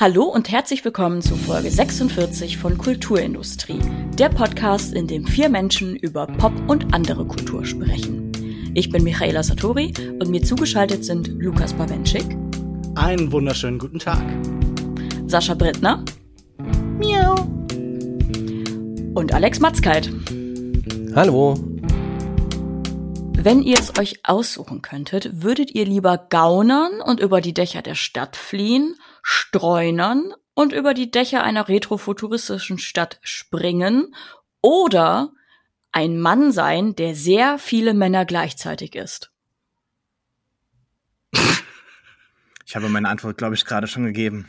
Hallo und herzlich willkommen zu Folge 46 von Kulturindustrie, der Podcast, in dem vier Menschen über Pop und andere Kultur sprechen. Ich bin Michaela Satori und mir zugeschaltet sind Lukas Bawenschik. Einen wunderschönen guten Tag. Sascha Brittner. Miau. Und Alex Matzkeit. Hallo. Wenn ihr es euch aussuchen könntet, würdet ihr lieber gaunern und über die Dächer der Stadt fliehen streunern und über die Dächer einer retrofuturistischen Stadt springen oder ein Mann sein, der sehr viele Männer gleichzeitig ist? Ich habe meine Antwort, glaube ich, gerade schon gegeben.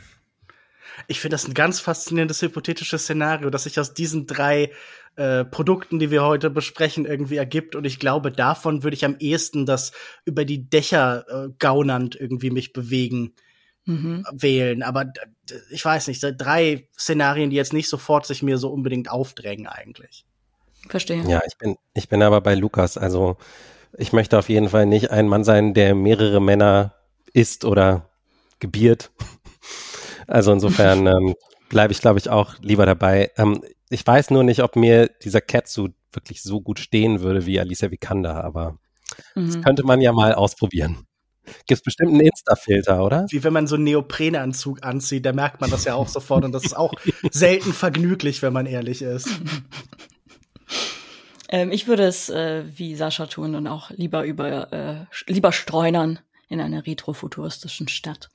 Ich finde das ein ganz faszinierendes hypothetisches Szenario, das sich aus diesen drei äh, Produkten, die wir heute besprechen, irgendwie ergibt. Und ich glaube, davon würde ich am ehesten das über die Dächer äh, gaunernd irgendwie mich bewegen mhm. wählen. Aber ich weiß nicht, drei Szenarien, die jetzt nicht sofort sich mir so unbedingt aufdrängen eigentlich. Verstehe. Ja, ich bin, ich bin aber bei Lukas. Also ich möchte auf jeden Fall nicht ein Mann sein, der mehrere Männer isst oder gebiert. Also insofern ähm, bleibe ich, glaube ich, auch lieber dabei. Ähm, ich weiß nur nicht, ob mir dieser Catsuit wirklich so gut stehen würde wie Alicia Vikander, aber mhm. das könnte man ja mal ausprobieren. Gibt es bestimmt einen Insta-Filter, oder? Wie wenn man so einen Neoprenanzug anzieht, da merkt man das ja auch sofort und das ist auch selten vergnüglich, wenn man ehrlich ist. Ähm, ich würde es äh, wie Sascha tun und auch lieber über äh, lieber streunern in einer retrofuturistischen Stadt.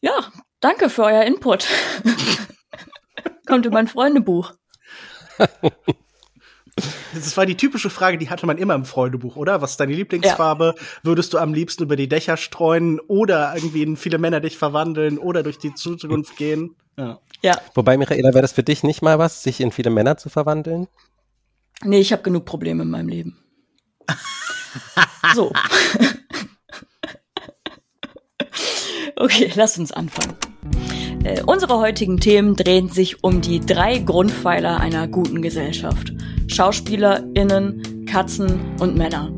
Ja, danke für euer Input. Kommt in mein Freundebuch. Das war die typische Frage, die hatte man immer im Freundebuch, oder? Was ist deine Lieblingsfarbe? Ja. Würdest du am liebsten über die Dächer streuen oder irgendwie in viele Männer dich verwandeln oder durch die Zukunft gehen? Ja. ja. Wobei, Michaela, wäre das für dich nicht mal was, sich in viele Männer zu verwandeln? Nee, ich habe genug Probleme in meinem Leben. so. okay, lass uns anfangen. Äh, unsere heutigen Themen drehen sich um die drei Grundpfeiler einer guten Gesellschaft. SchauspielerInnen, Katzen und Männer.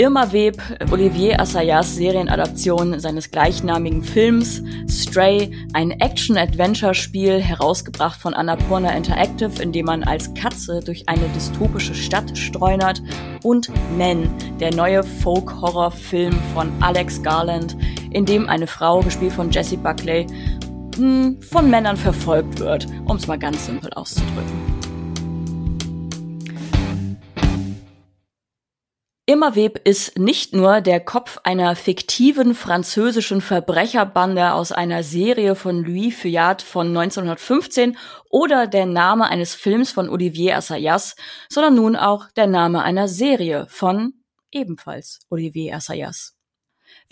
Irma Web, Olivier Assayas Serienadaption seines gleichnamigen Films Stray, ein Action-Adventure-Spiel, herausgebracht von Annapurna Interactive, in dem man als Katze durch eine dystopische Stadt streunert, und Men, der neue Folk-Horror-Film von Alex Garland, in dem eine Frau, gespielt von Jessie Buckley, hm, von Männern verfolgt wird, um es mal ganz simpel auszudrücken. Immerweb ist nicht nur der Kopf einer fiktiven französischen Verbrecherbande aus einer Serie von Louis Feuillade von 1915 oder der Name eines Films von Olivier Assayas, sondern nun auch der Name einer Serie von ebenfalls Olivier Assayas.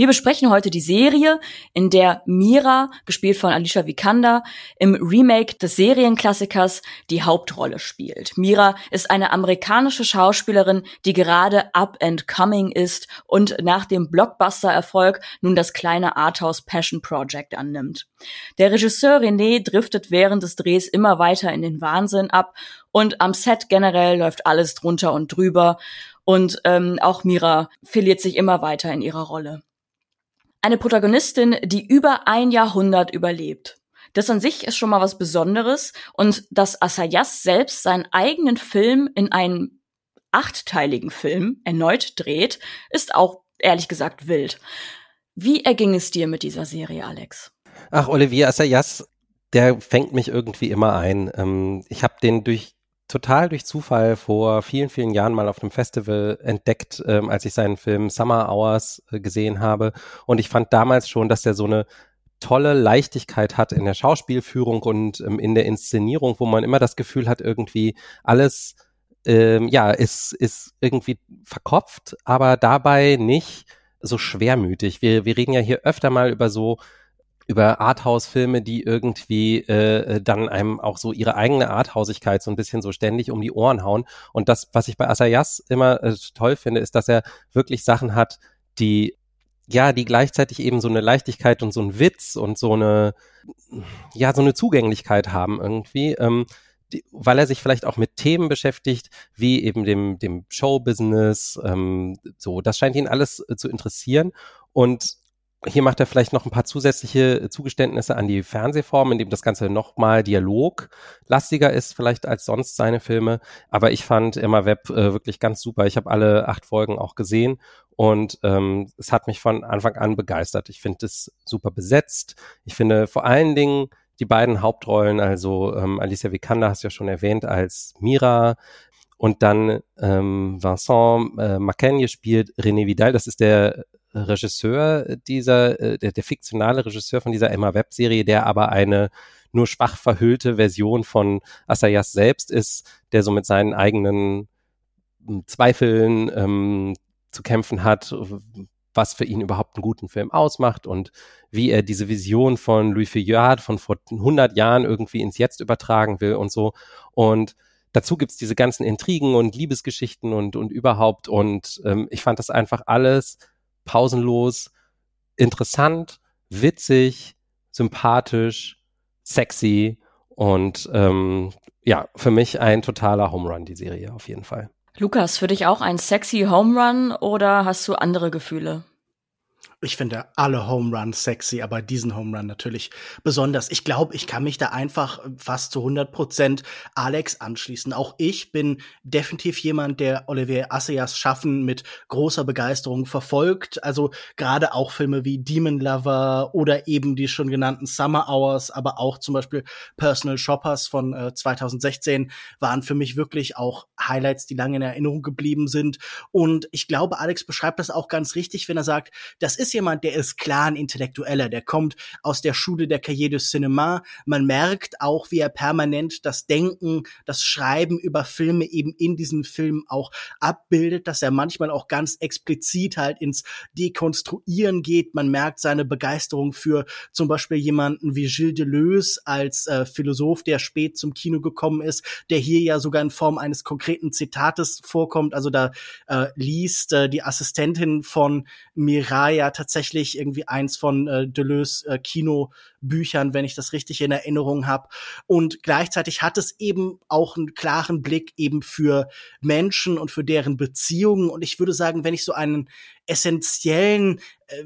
Wir besprechen heute die Serie, in der Mira, gespielt von Alicia Vikander, im Remake des Serienklassikers die Hauptrolle spielt. Mira ist eine amerikanische Schauspielerin, die gerade up and coming ist und nach dem Blockbuster-Erfolg nun das kleine Arthouse Passion Project annimmt. Der Regisseur René driftet während des Drehs immer weiter in den Wahnsinn ab und am Set generell läuft alles drunter und drüber und ähm, auch Mira verliert sich immer weiter in ihrer Rolle. Eine Protagonistin, die über ein Jahrhundert überlebt. Das an sich ist schon mal was Besonderes und dass Asayas selbst seinen eigenen Film in einen achtteiligen Film erneut dreht, ist auch ehrlich gesagt wild. Wie erging es dir mit dieser Serie, Alex? Ach, Olivier Assayas, der fängt mich irgendwie immer ein. Ähm, ich habe den durch total durch Zufall vor vielen, vielen Jahren mal auf einem Festival entdeckt, ähm, als ich seinen Film Summer Hours äh, gesehen habe. Und ich fand damals schon, dass er so eine tolle Leichtigkeit hat in der Schauspielführung und ähm, in der Inszenierung, wo man immer das Gefühl hat, irgendwie alles ähm, ja, ist, ist irgendwie verkopft, aber dabei nicht so schwermütig. Wir, wir reden ja hier öfter mal über so über Arthouse-Filme, die irgendwie äh, dann einem auch so ihre eigene Arthausigkeit so ein bisschen so ständig um die Ohren hauen. Und das, was ich bei Asayas immer äh, toll finde, ist, dass er wirklich Sachen hat, die ja, die gleichzeitig eben so eine Leichtigkeit und so ein Witz und so eine, ja, so eine Zugänglichkeit haben irgendwie, ähm, weil er sich vielleicht auch mit Themen beschäftigt, wie eben dem, dem Showbusiness, ähm, so, das scheint ihn alles äh, zu interessieren und hier macht er vielleicht noch ein paar zusätzliche Zugeständnisse an die Fernsehform, indem das Ganze nochmal dialoglastiger ist, vielleicht als sonst seine Filme. Aber ich fand Emma Webb äh, wirklich ganz super. Ich habe alle acht Folgen auch gesehen und ähm, es hat mich von Anfang an begeistert. Ich finde es super besetzt. Ich finde vor allen Dingen die beiden Hauptrollen, also ähm, Alicia Vikander hast du ja schon erwähnt als Mira, und dann ähm, Vincent äh, Macaigne spielt René Vidal, das ist der Regisseur dieser, äh, der, der fiktionale Regisseur von dieser Emma Web-Serie, der aber eine nur schwach verhüllte Version von Asayas selbst ist, der so mit seinen eigenen hm, Zweifeln ähm, zu kämpfen hat, was für ihn überhaupt einen guten Film ausmacht und wie er diese Vision von Louis Feuillard von vor 100 Jahren irgendwie ins Jetzt übertragen will und so. Und dazu gibt's diese ganzen Intrigen und Liebesgeschichten und, und überhaupt. Und ähm, ich fand das einfach alles pausenlos, interessant, witzig, sympathisch, sexy und ähm, ja, für mich ein totaler Home Run, die Serie auf jeden Fall. Lukas, für dich auch ein sexy Home Run oder hast du andere Gefühle? Ich finde alle Home Runs sexy, aber diesen Home Run natürlich besonders. Ich glaube, ich kann mich da einfach fast zu 100 Prozent Alex anschließen. Auch ich bin definitiv jemand, der Olivier Assayas Schaffen mit großer Begeisterung verfolgt. Also gerade auch Filme wie Demon Lover oder eben die schon genannten Summer Hours, aber auch zum Beispiel Personal Shoppers von äh, 2016 waren für mich wirklich auch Highlights, die lange in Erinnerung geblieben sind. Und ich glaube, Alex beschreibt das auch ganz richtig, wenn er sagt, das ist ist jemand, der ist klar ein Intellektueller, der kommt aus der Schule der Cahiers du Cinéma. Man merkt auch, wie er permanent das Denken, das Schreiben über Filme eben in diesen Filmen auch abbildet, dass er manchmal auch ganz explizit halt ins Dekonstruieren geht. Man merkt seine Begeisterung für zum Beispiel jemanden wie Gilles Deleuze als äh, Philosoph, der spät zum Kino gekommen ist, der hier ja sogar in Form eines konkreten Zitates vorkommt. Also da äh, liest äh, die Assistentin von Miraya tatsächlich irgendwie eins von äh, Deleuze äh, Kinobüchern, wenn ich das richtig in Erinnerung habe. Und gleichzeitig hat es eben auch einen klaren Blick eben für Menschen und für deren Beziehungen. Und ich würde sagen, wenn ich so einen essentiellen äh,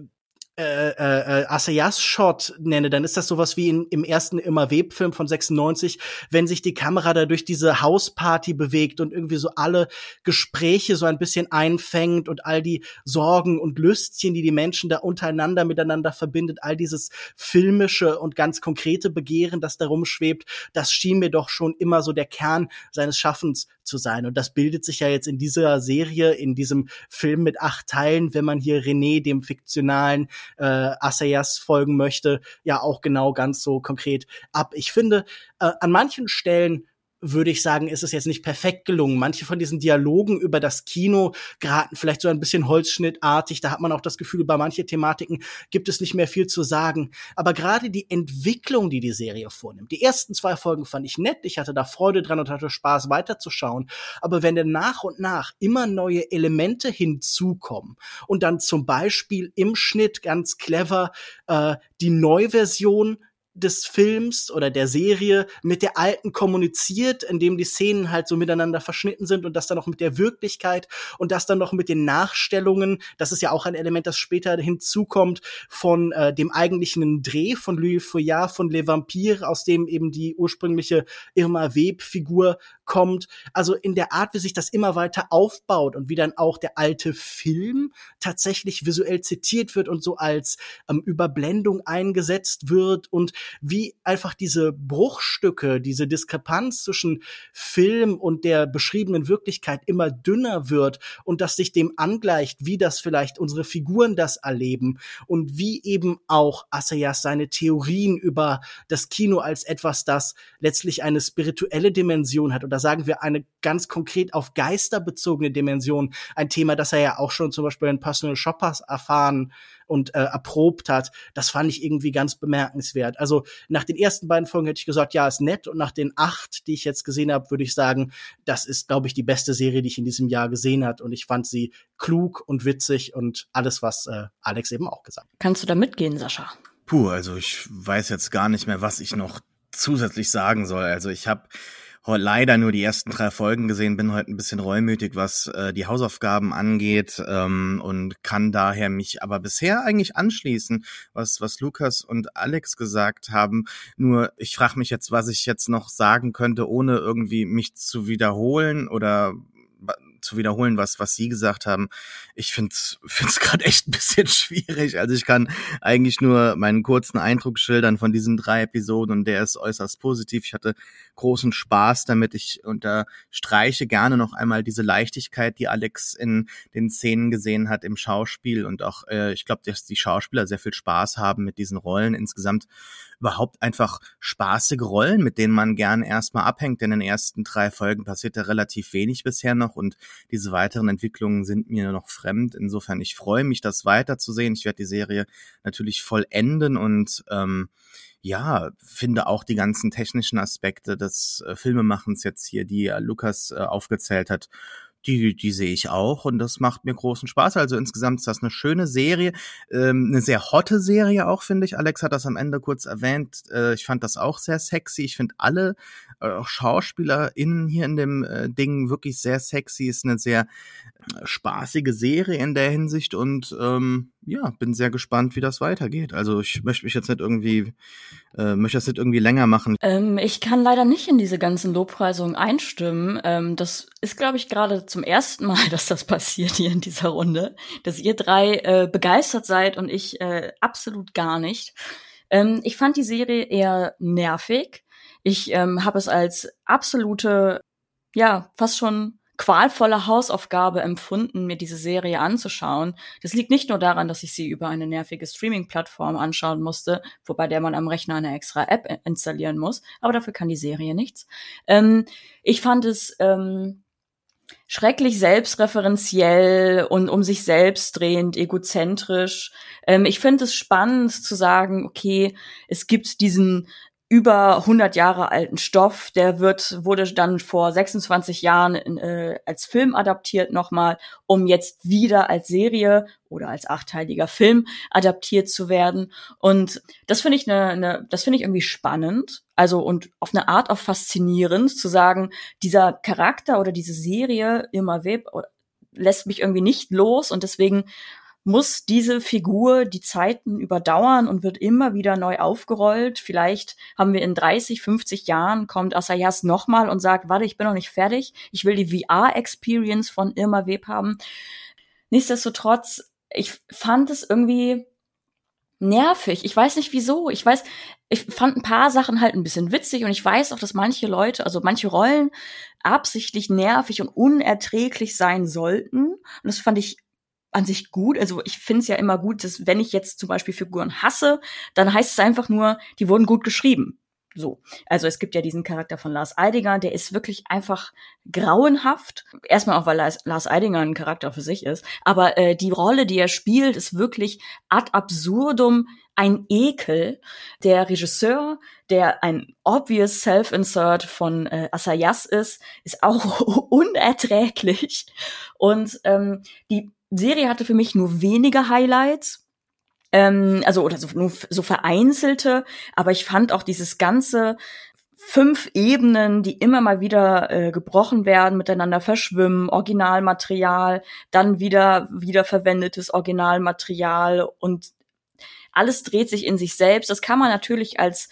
äh, äh, Assayas-Shot nenne, dann ist das sowas wie in, im ersten Immer Web-Film von 96, wenn sich die Kamera da durch diese Hausparty bewegt und irgendwie so alle Gespräche so ein bisschen einfängt und all die Sorgen und Lüstchen, die die Menschen da untereinander miteinander verbindet, all dieses filmische und ganz konkrete Begehren, das da rumschwebt, das schien mir doch schon immer so der Kern seines Schaffens zu sein. Und das bildet sich ja jetzt in dieser Serie, in diesem Film mit acht Teilen, wenn man hier René, dem fiktionalen äh, Assayas folgen möchte, ja auch genau ganz so konkret ab. Ich finde, äh, an manchen Stellen würde ich sagen, ist es jetzt nicht perfekt gelungen. Manche von diesen Dialogen über das Kino geraten vielleicht so ein bisschen holzschnittartig. Da hat man auch das Gefühl, über manche Thematiken gibt es nicht mehr viel zu sagen. Aber gerade die Entwicklung, die die Serie vornimmt, die ersten zwei Folgen fand ich nett. Ich hatte da Freude dran und hatte Spaß weiterzuschauen. Aber wenn dann nach und nach immer neue Elemente hinzukommen und dann zum Beispiel im Schnitt ganz clever äh, die Neuversion des Films oder der Serie mit der alten kommuniziert, indem die Szenen halt so miteinander verschnitten sind und das dann noch mit der Wirklichkeit und das dann noch mit den Nachstellungen. Das ist ja auch ein Element, das später hinzukommt von äh, dem eigentlichen Dreh von Louis Feuillard von Les Vampires, aus dem eben die ursprüngliche Irma Web-Figur kommt. Also in der Art, wie sich das immer weiter aufbaut und wie dann auch der alte Film tatsächlich visuell zitiert wird und so als ähm, Überblendung eingesetzt wird und wie einfach diese Bruchstücke, diese Diskrepanz zwischen Film und der beschriebenen Wirklichkeit immer dünner wird und das sich dem angleicht, wie das vielleicht unsere Figuren das erleben und wie eben auch Assayas seine Theorien über das Kino als etwas, das letztlich eine spirituelle Dimension hat. Da sagen wir eine ganz konkret auf Geister bezogene Dimension. Ein Thema, das er ja auch schon zum Beispiel in Personal Shoppers erfahren und äh, erprobt hat, das fand ich irgendwie ganz bemerkenswert. Also nach den ersten beiden Folgen hätte ich gesagt, ja, ist nett. Und nach den acht, die ich jetzt gesehen habe, würde ich sagen, das ist, glaube ich, die beste Serie, die ich in diesem Jahr gesehen hat. Und ich fand sie klug und witzig und alles, was äh, Alex eben auch gesagt hat. Kannst du da mitgehen, Sascha? Puh, also ich weiß jetzt gar nicht mehr, was ich noch zusätzlich sagen soll. Also ich habe leider nur die ersten drei Folgen gesehen, bin heute ein bisschen reumütig, was äh, die Hausaufgaben angeht ähm, und kann daher mich aber bisher eigentlich anschließen, was was Lukas und Alex gesagt haben. Nur ich frage mich jetzt, was ich jetzt noch sagen könnte, ohne irgendwie mich zu wiederholen oder zu wiederholen, was, was Sie gesagt haben. Ich finde es gerade echt ein bisschen schwierig. Also ich kann eigentlich nur meinen kurzen Eindruck schildern von diesen drei Episoden und der ist äußerst positiv. Ich hatte großen Spaß damit. Ich unterstreiche gerne noch einmal diese Leichtigkeit, die Alex in den Szenen gesehen hat im Schauspiel und auch, äh, ich glaube, dass die Schauspieler sehr viel Spaß haben mit diesen Rollen insgesamt überhaupt einfach spaßige Rollen, mit denen man gern erstmal abhängt. Denn in den ersten drei Folgen passiert ja relativ wenig bisher noch und diese weiteren Entwicklungen sind mir noch fremd. Insofern, ich freue mich, das weiterzusehen. Ich werde die Serie natürlich vollenden und ähm, ja, finde auch die ganzen technischen Aspekte des äh, Filmemachens jetzt hier, die äh, Lukas äh, aufgezählt hat, die, die sehe ich auch und das macht mir großen Spaß. Also insgesamt ist das eine schöne Serie, ähm, eine sehr hotte Serie auch, finde ich. Alex hat das am Ende kurz erwähnt. Äh, ich fand das auch sehr sexy. Ich finde alle äh, SchauspielerInnen hier in dem äh, Ding wirklich sehr sexy. Ist eine sehr äh, spaßige Serie in der Hinsicht und ähm, ja, bin sehr gespannt, wie das weitergeht. Also ich möchte mich jetzt nicht irgendwie, äh, möchte das nicht irgendwie länger machen. Ähm, ich kann leider nicht in diese ganzen Lobpreisungen einstimmen. Ähm, das ist, glaube ich, gerade zum ersten Mal, dass das passiert hier in dieser Runde, dass ihr drei äh, begeistert seid und ich äh, absolut gar nicht. Ähm, ich fand die Serie eher nervig. Ich ähm, habe es als absolute, ja, fast schon qualvolle Hausaufgabe empfunden, mir diese Serie anzuschauen. Das liegt nicht nur daran, dass ich sie über eine nervige Streaming-Plattform anschauen musste, wobei der man am Rechner eine extra App installieren muss, aber dafür kann die Serie nichts. Ähm, ich fand es ähm, schrecklich selbstreferenziell und um sich selbst drehend, egozentrisch. Ähm, ich finde es spannend zu sagen, okay, es gibt diesen über 100 Jahre alten Stoff. Der wird, wurde dann vor 26 Jahren äh, als Film adaptiert nochmal, um jetzt wieder als Serie oder als achteiliger Film adaptiert zu werden. Und das finde ich eine, ne, das finde ich irgendwie spannend. Also und auf eine Art auch faszinierend zu sagen, dieser Charakter oder diese Serie immer Web lässt mich irgendwie nicht los und deswegen muss diese Figur die Zeiten überdauern und wird immer wieder neu aufgerollt. Vielleicht haben wir in 30, 50 Jahren kommt Asayas nochmal und sagt, warte, ich bin noch nicht fertig. Ich will die VR-Experience von Irma Web haben. Nichtsdestotrotz, ich fand es irgendwie nervig. Ich weiß nicht wieso. Ich weiß, ich fand ein paar Sachen halt ein bisschen witzig und ich weiß auch, dass manche Leute, also manche Rollen absichtlich nervig und unerträglich sein sollten. Und das fand ich an sich gut. Also ich finde es ja immer gut, dass wenn ich jetzt zum Beispiel Figuren hasse, dann heißt es einfach nur, die wurden gut geschrieben. So. Also es gibt ja diesen Charakter von Lars Eidinger, der ist wirklich einfach grauenhaft. Erstmal auch, weil Lars, Lars Eidinger ein Charakter für sich ist. Aber äh, die Rolle, die er spielt, ist wirklich ad absurdum ein Ekel. Der Regisseur, der ein obvious Self-Insert von äh, Asayas ist, ist auch unerträglich. Und ähm, die Serie hatte für mich nur wenige Highlights. Ähm, also, oder so, nur so vereinzelte, aber ich fand auch dieses ganze fünf Ebenen, die immer mal wieder äh, gebrochen werden, miteinander verschwimmen, Originalmaterial, dann wieder wiederverwendetes Originalmaterial und alles dreht sich in sich selbst. Das kann man natürlich als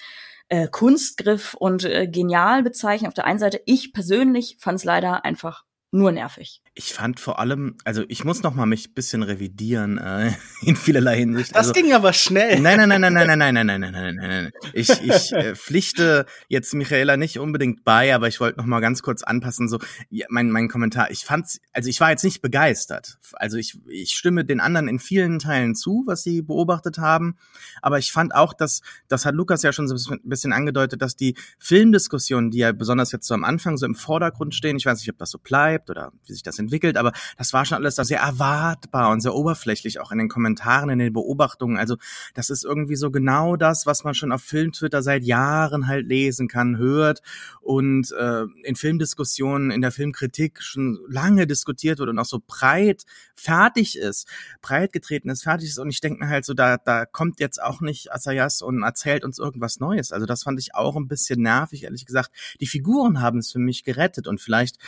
äh, Kunstgriff und äh, genial bezeichnen auf der einen Seite. Ich persönlich fand es leider einfach nur nervig. Ich fand vor allem, also ich muss noch mal mich bisschen revidieren äh, in vielerlei Hinsicht. Das also, ging aber schnell. Nein, nein, nein, nein, nein, nein, nein, nein, nein, nein, nein, nein. Ich, ich äh, pflichte jetzt Michaela nicht unbedingt bei, aber ich wollte noch mal ganz kurz anpassen. So, ja, mein mein Kommentar. Ich fand's, also ich war jetzt nicht begeistert. Also ich ich stimme den anderen in vielen Teilen zu, was sie beobachtet haben, aber ich fand auch, dass das hat Lukas ja schon so ein bisschen angedeutet, dass die Filmdiskussionen, die ja besonders jetzt so am Anfang so im Vordergrund stehen, ich weiß nicht, ob das so bleibt oder wie sich das entwickelt, aber das war schon alles sehr erwartbar und sehr oberflächlich, auch in den Kommentaren, in den Beobachtungen. Also das ist irgendwie so genau das, was man schon auf Filmtwitter seit Jahren halt lesen kann, hört und äh, in Filmdiskussionen, in der Filmkritik schon lange diskutiert wird und auch so breit fertig ist, breit getreten ist, fertig ist. Und ich denke mir halt so, da, da kommt jetzt auch nicht Asayas und erzählt uns irgendwas Neues. Also das fand ich auch ein bisschen nervig, ehrlich gesagt. Die Figuren haben es für mich gerettet und vielleicht,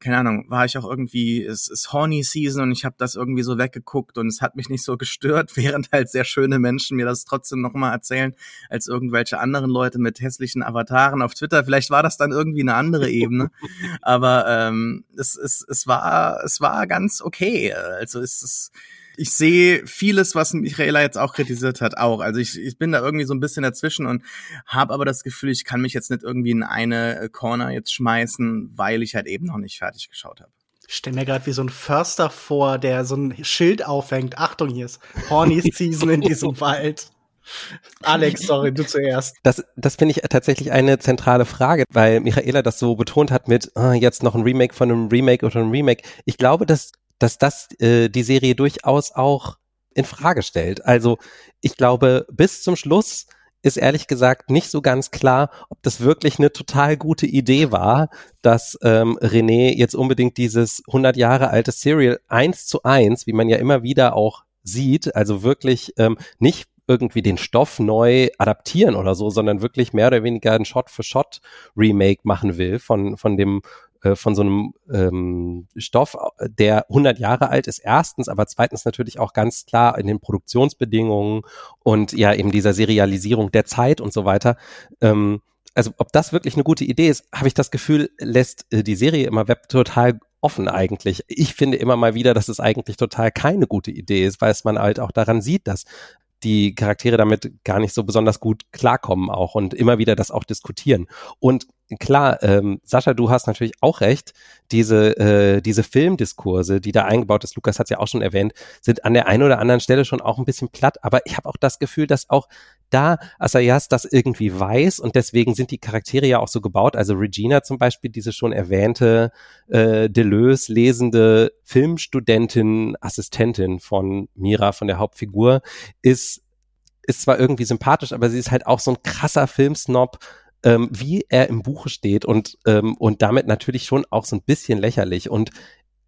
keine Ahnung, war ich auch irgendwie, es ist Horny Season und ich habe das irgendwie so weggeguckt und es hat mich nicht so gestört, während halt sehr schöne Menschen mir das trotzdem nochmal erzählen, als irgendwelche anderen Leute mit hässlichen Avataren auf Twitter. Vielleicht war das dann irgendwie eine andere Ebene. Aber ähm, es, es, es war, es war ganz okay. Also es ist ich sehe vieles, was Michaela jetzt auch kritisiert hat, auch. Also ich, ich bin da irgendwie so ein bisschen dazwischen und habe aber das Gefühl, ich kann mich jetzt nicht irgendwie in eine Corner jetzt schmeißen, weil ich halt eben noch nicht fertig geschaut habe. Ich stelle mir gerade wie so ein Förster vor, der so ein Schild aufhängt. Achtung, hier ist Horny Season in diesem Wald. Alex, sorry, du zuerst. Das, das finde ich tatsächlich eine zentrale Frage, weil Michaela das so betont hat mit oh, jetzt noch ein Remake von einem Remake oder einem Remake. Ich glaube, dass dass das äh, die Serie durchaus auch in Frage stellt. Also ich glaube, bis zum Schluss ist ehrlich gesagt nicht so ganz klar, ob das wirklich eine total gute Idee war, dass ähm, René jetzt unbedingt dieses 100 Jahre alte Serial eins zu eins, wie man ja immer wieder auch sieht, also wirklich ähm, nicht irgendwie den Stoff neu adaptieren oder so, sondern wirklich mehr oder weniger ein Shot-für-Shot-Remake machen will von, von dem äh, von so einem ähm, Stoff, der 100 Jahre alt ist, erstens, aber zweitens natürlich auch ganz klar in den Produktionsbedingungen und ja eben dieser Serialisierung der Zeit und so weiter. Ähm, also ob das wirklich eine gute Idee ist, habe ich das Gefühl, lässt äh, die Serie immer Web total offen eigentlich. Ich finde immer mal wieder, dass es eigentlich total keine gute Idee ist, weil es man halt auch daran sieht, dass die Charaktere damit gar nicht so besonders gut klarkommen auch und immer wieder das auch diskutieren. Und klar, ähm, Sascha, du hast natürlich auch recht, diese, äh, diese Filmdiskurse, die da eingebaut ist, Lukas hat es ja auch schon erwähnt, sind an der einen oder anderen Stelle schon auch ein bisschen platt, aber ich habe auch das Gefühl, dass auch da Asayas das irgendwie weiß und deswegen sind die Charaktere ja auch so gebaut. Also Regina zum Beispiel, diese schon erwähnte äh, Deleuze lesende Filmstudentin, Assistentin von Mira, von der Hauptfigur, ist ist zwar irgendwie sympathisch, aber sie ist halt auch so ein krasser Filmsnob, ähm, wie er im Buche steht und, ähm, und damit natürlich schon auch so ein bisschen lächerlich. Und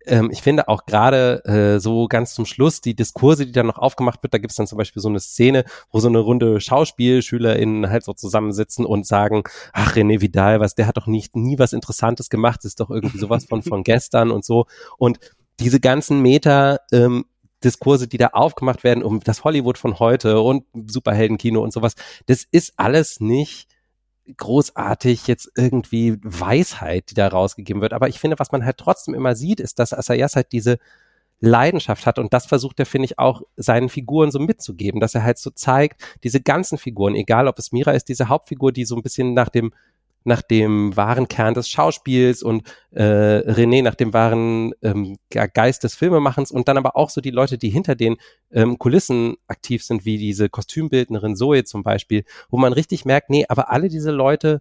ähm, ich finde auch gerade äh, so ganz zum Schluss die Diskurse, die dann noch aufgemacht wird, da gibt es dann zum Beispiel so eine Szene, wo so eine Runde SchauspielschülerInnen halt so zusammensitzen und sagen, ach René Vidal, was, der hat doch nicht nie was Interessantes gemacht, ist doch irgendwie sowas von von gestern und so. Und diese ganzen Meter ähm, Diskurse, die da aufgemacht werden um das Hollywood von heute und Superheldenkino und sowas, das ist alles nicht großartig jetzt irgendwie Weisheit, die da rausgegeben wird. Aber ich finde, was man halt trotzdem immer sieht, ist, dass Asayas halt diese Leidenschaft hat und das versucht er, finde ich, auch seinen Figuren so mitzugeben, dass er halt so zeigt, diese ganzen Figuren, egal ob es Mira ist, diese Hauptfigur, die so ein bisschen nach dem nach dem wahren Kern des Schauspiels und äh, René nach dem wahren ähm, Geist des Filmemachens und dann aber auch so die Leute, die hinter den ähm, Kulissen aktiv sind, wie diese Kostümbildnerin Zoe zum Beispiel, wo man richtig merkt, nee, aber alle diese Leute,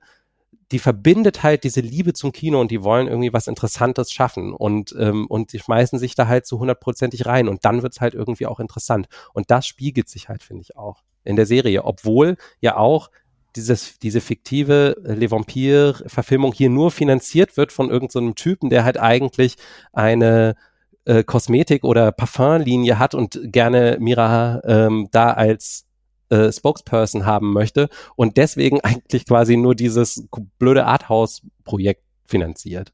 die verbindet halt diese Liebe zum Kino und die wollen irgendwie was Interessantes schaffen und, ähm, und die schmeißen sich da halt so hundertprozentig rein und dann wird's halt irgendwie auch interessant. Und das spiegelt sich halt, finde ich, auch in der Serie, obwohl ja auch dieses, diese fiktive Le Vampire-Verfilmung hier nur finanziert wird von irgendeinem so Typen, der halt eigentlich eine äh, Kosmetik- oder Parfumlinie hat und gerne Mira ähm, da als äh, Spokesperson haben möchte und deswegen eigentlich quasi nur dieses blöde Arthouse-Projekt finanziert.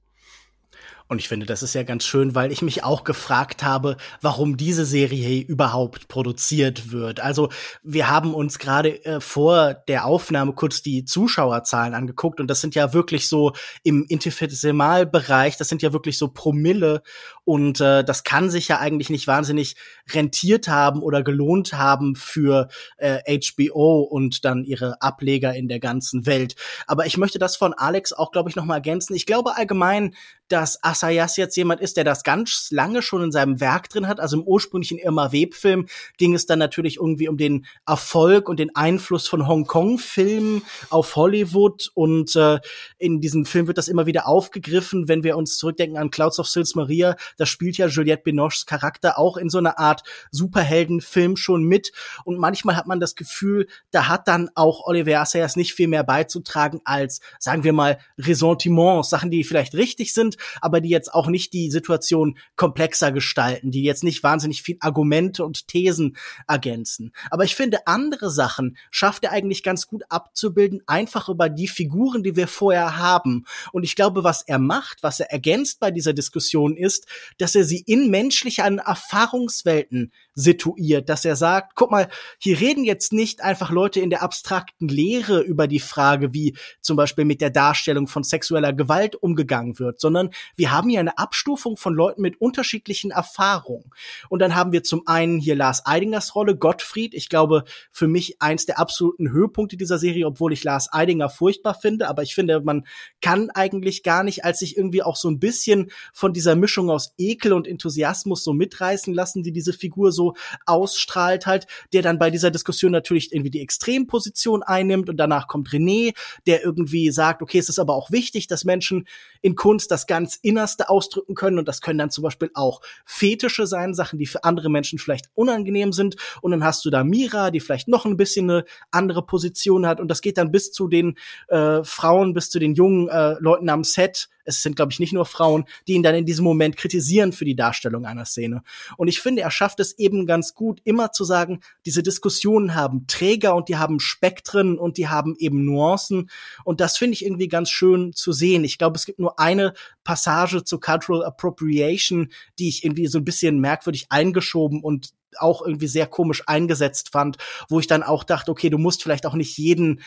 Und ich finde, das ist ja ganz schön, weil ich mich auch gefragt habe, warum diese Serie überhaupt produziert wird. Also wir haben uns gerade äh, vor der Aufnahme kurz die Zuschauerzahlen angeguckt und das sind ja wirklich so im Infinitesimalbereich, das sind ja wirklich so Promille und äh, das kann sich ja eigentlich nicht wahnsinnig rentiert haben oder gelohnt haben für äh, HBO und dann ihre Ableger in der ganzen Welt. Aber ich möchte das von Alex auch, glaube ich, noch mal ergänzen. Ich glaube allgemein, dass Asayas jetzt jemand ist, der das ganz lange schon in seinem Werk drin hat. Also im ursprünglichen Irma Web-Film ging es dann natürlich irgendwie um den Erfolg und den Einfluss von Hongkong-Filmen auf Hollywood. Und äh, in diesem Film wird das immer wieder aufgegriffen, wenn wir uns zurückdenken an Clouds of Sils Maria. Da spielt ja Juliette Binoches Charakter auch in so einer Art Superheldenfilm schon mit. Und manchmal hat man das Gefühl, da hat dann auch Oliver Assayas nicht viel mehr beizutragen als, sagen wir mal, Ressentiments, Sachen, die vielleicht richtig sind, aber die jetzt auch nicht die Situation komplexer gestalten, die jetzt nicht wahnsinnig viel Argumente und Thesen ergänzen. Aber ich finde, andere Sachen schafft er eigentlich ganz gut abzubilden, einfach über die Figuren, die wir vorher haben. Und ich glaube, was er macht, was er ergänzt bei dieser Diskussion ist, dass er sie in menschlichen Erfahrungswelten situiert, dass er sagt, guck mal, hier reden jetzt nicht einfach Leute in der abstrakten Lehre über die Frage, wie zum Beispiel mit der Darstellung von sexueller Gewalt umgegangen wird, sondern wir haben hier eine Abstufung von Leuten mit unterschiedlichen Erfahrungen. Und dann haben wir zum einen hier Lars Eidingers Rolle, Gottfried, ich glaube, für mich eins der absoluten Höhepunkte dieser Serie, obwohl ich Lars Eidinger furchtbar finde, aber ich finde, man kann eigentlich gar nicht, als sich irgendwie auch so ein bisschen von dieser Mischung aus Ekel und Enthusiasmus so mitreißen lassen, die diese Figur so ausstrahlt halt, der dann bei dieser Diskussion natürlich irgendwie die Extremposition einnimmt und danach kommt René, der irgendwie sagt, okay, es ist aber auch wichtig, dass Menschen in Kunst das ganz Innerste ausdrücken können und das können dann zum Beispiel auch Fetische sein, Sachen, die für andere Menschen vielleicht unangenehm sind. Und dann hast du da Mira, die vielleicht noch ein bisschen eine andere Position hat. Und das geht dann bis zu den äh, Frauen, bis zu den jungen äh, Leuten am Set, es sind, glaube ich, nicht nur Frauen, die ihn dann in diesem Moment kritisieren für die Darstellung einer Szene. Und ich finde, er schafft es eben ganz gut, immer zu sagen, diese Diskussionen haben Träger und die haben Spektren und die haben eben Nuancen. Und das finde ich irgendwie ganz schön zu sehen. Ich glaube, es gibt nur eine Passage zu Cultural Appropriation, die ich irgendwie so ein bisschen merkwürdig eingeschoben und auch irgendwie sehr komisch eingesetzt fand, wo ich dann auch dachte, okay, du musst vielleicht auch nicht jeden,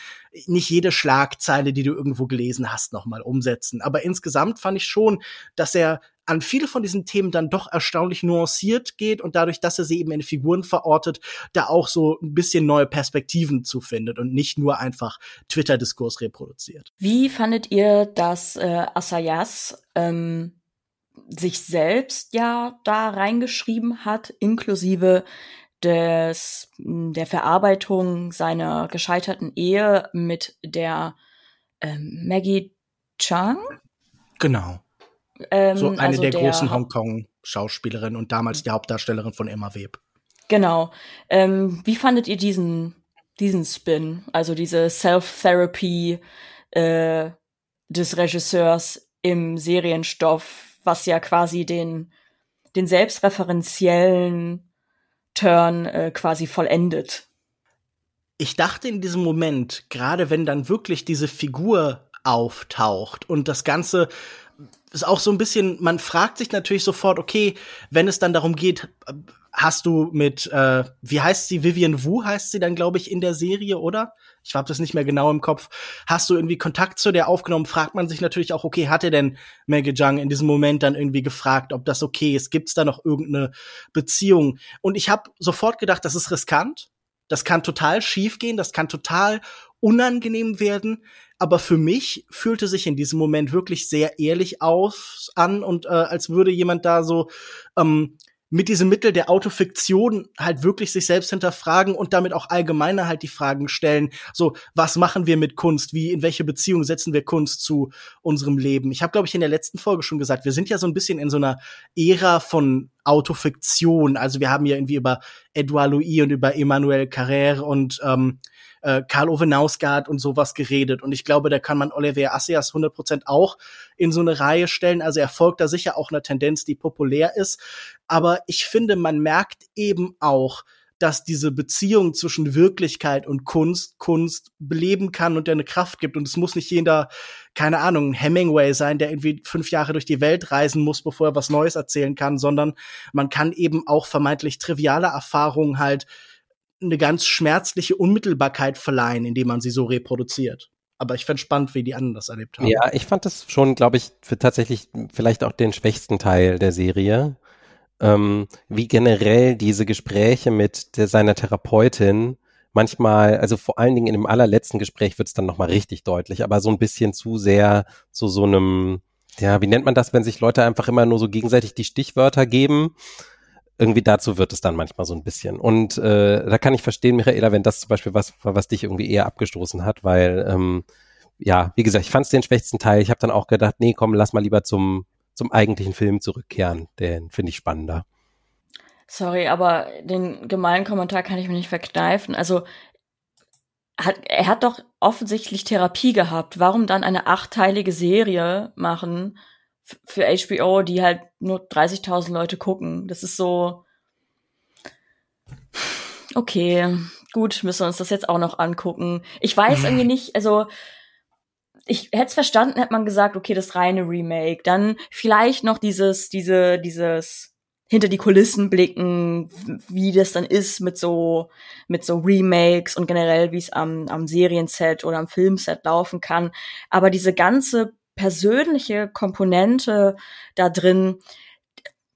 nicht jede Schlagzeile, die du irgendwo gelesen hast, nochmal umsetzen. Aber insgesamt fand ich schon, dass er an viele von diesen Themen dann doch erstaunlich nuanciert geht und dadurch, dass er sie eben in Figuren verortet, da auch so ein bisschen neue Perspektiven zu findet und nicht nur einfach Twitter-Diskurs reproduziert. Wie fandet ihr, dass äh, Asayas ähm sich selbst ja da reingeschrieben hat, inklusive des, der Verarbeitung seiner gescheiterten Ehe mit der ähm, Maggie Chang. Genau. Ähm, so eine also der, der, großen Hongkong-Schauspielerin und damals die Hauptdarstellerin von Emma Web. Genau. Ähm, wie fandet ihr diesen, diesen Spin, also diese Self-Therapy äh, des Regisseurs im Serienstoff? was ja quasi den, den selbstreferenziellen Turn äh, quasi vollendet. Ich dachte in diesem Moment, gerade wenn dann wirklich diese Figur auftaucht und das Ganze ist auch so ein bisschen, man fragt sich natürlich sofort, okay, wenn es dann darum geht, hast du mit, äh, wie heißt sie, Vivian Wu heißt sie dann, glaube ich, in der Serie, oder? Ich habe das nicht mehr genau im Kopf. Hast du irgendwie Kontakt zu der aufgenommen? Fragt man sich natürlich auch, okay, hat er denn Maggie Jung in diesem Moment dann irgendwie gefragt, ob das okay ist? Gibt's da noch irgendeine Beziehung? Und ich habe sofort gedacht, das ist riskant. Das kann total schief gehen, das kann total unangenehm werden. Aber für mich fühlte sich in diesem Moment wirklich sehr ehrlich aus an und äh, als würde jemand da so ähm, mit diesem Mittel der Autofiktion halt wirklich sich selbst hinterfragen und damit auch allgemeiner halt die Fragen stellen. So, was machen wir mit Kunst? Wie, in welche Beziehung setzen wir Kunst zu unserem Leben? Ich habe, glaube ich, in der letzten Folge schon gesagt, wir sind ja so ein bisschen in so einer Ära von Autofiktion. Also wir haben ja irgendwie über Edouard Louis und über Emmanuel Carrère und ähm, äh, Karl Ove Nausgaard und sowas geredet. Und ich glaube, da kann man Olivier Assayas 100% auch in so eine Reihe stellen. Also er folgt da sicher auch einer Tendenz, die populär ist. Aber ich finde, man merkt eben auch, dass diese Beziehung zwischen Wirklichkeit und Kunst Kunst beleben kann und der eine Kraft gibt. Und es muss nicht jeder, keine Ahnung, Hemingway sein, der irgendwie fünf Jahre durch die Welt reisen muss, bevor er was Neues erzählen kann, sondern man kann eben auch vermeintlich triviale Erfahrungen halt eine ganz schmerzliche Unmittelbarkeit verleihen, indem man sie so reproduziert. Aber ich fand spannend, wie die anderen das erlebt haben. Ja, ich fand das schon, glaube ich, für tatsächlich vielleicht auch den schwächsten Teil der Serie. Ähm, wie generell diese Gespräche mit der, seiner Therapeutin manchmal, also vor allen Dingen in dem allerletzten Gespräch wird es dann nochmal richtig deutlich, aber so ein bisschen zu sehr zu so einem ja, wie nennt man das, wenn sich Leute einfach immer nur so gegenseitig die Stichwörter geben? Irgendwie dazu wird es dann manchmal so ein bisschen. Und äh, da kann ich verstehen, Michaela, wenn das zum Beispiel was was dich irgendwie eher abgestoßen hat, weil ähm, ja, wie gesagt, ich fand es den schwächsten Teil. Ich habe dann auch gedacht, nee, komm, lass mal lieber zum zum eigentlichen Film zurückkehren. Den finde ich spannender. Sorry, aber den gemeinen Kommentar kann ich mir nicht verkneifen. Also hat, er hat doch offensichtlich Therapie gehabt. Warum dann eine achteilige Serie machen für HBO, die halt nur 30.000 Leute gucken? Das ist so. Okay, gut, müssen wir uns das jetzt auch noch angucken. Ich weiß irgendwie nicht, also ich hätte es verstanden, hätte man gesagt, okay, das reine Remake. Dann vielleicht noch dieses, diese, dieses hinter die Kulissen blicken, wie das dann ist mit so mit so Remakes und generell wie es am am Serienset oder am Filmset laufen kann, aber diese ganze persönliche Komponente da drin,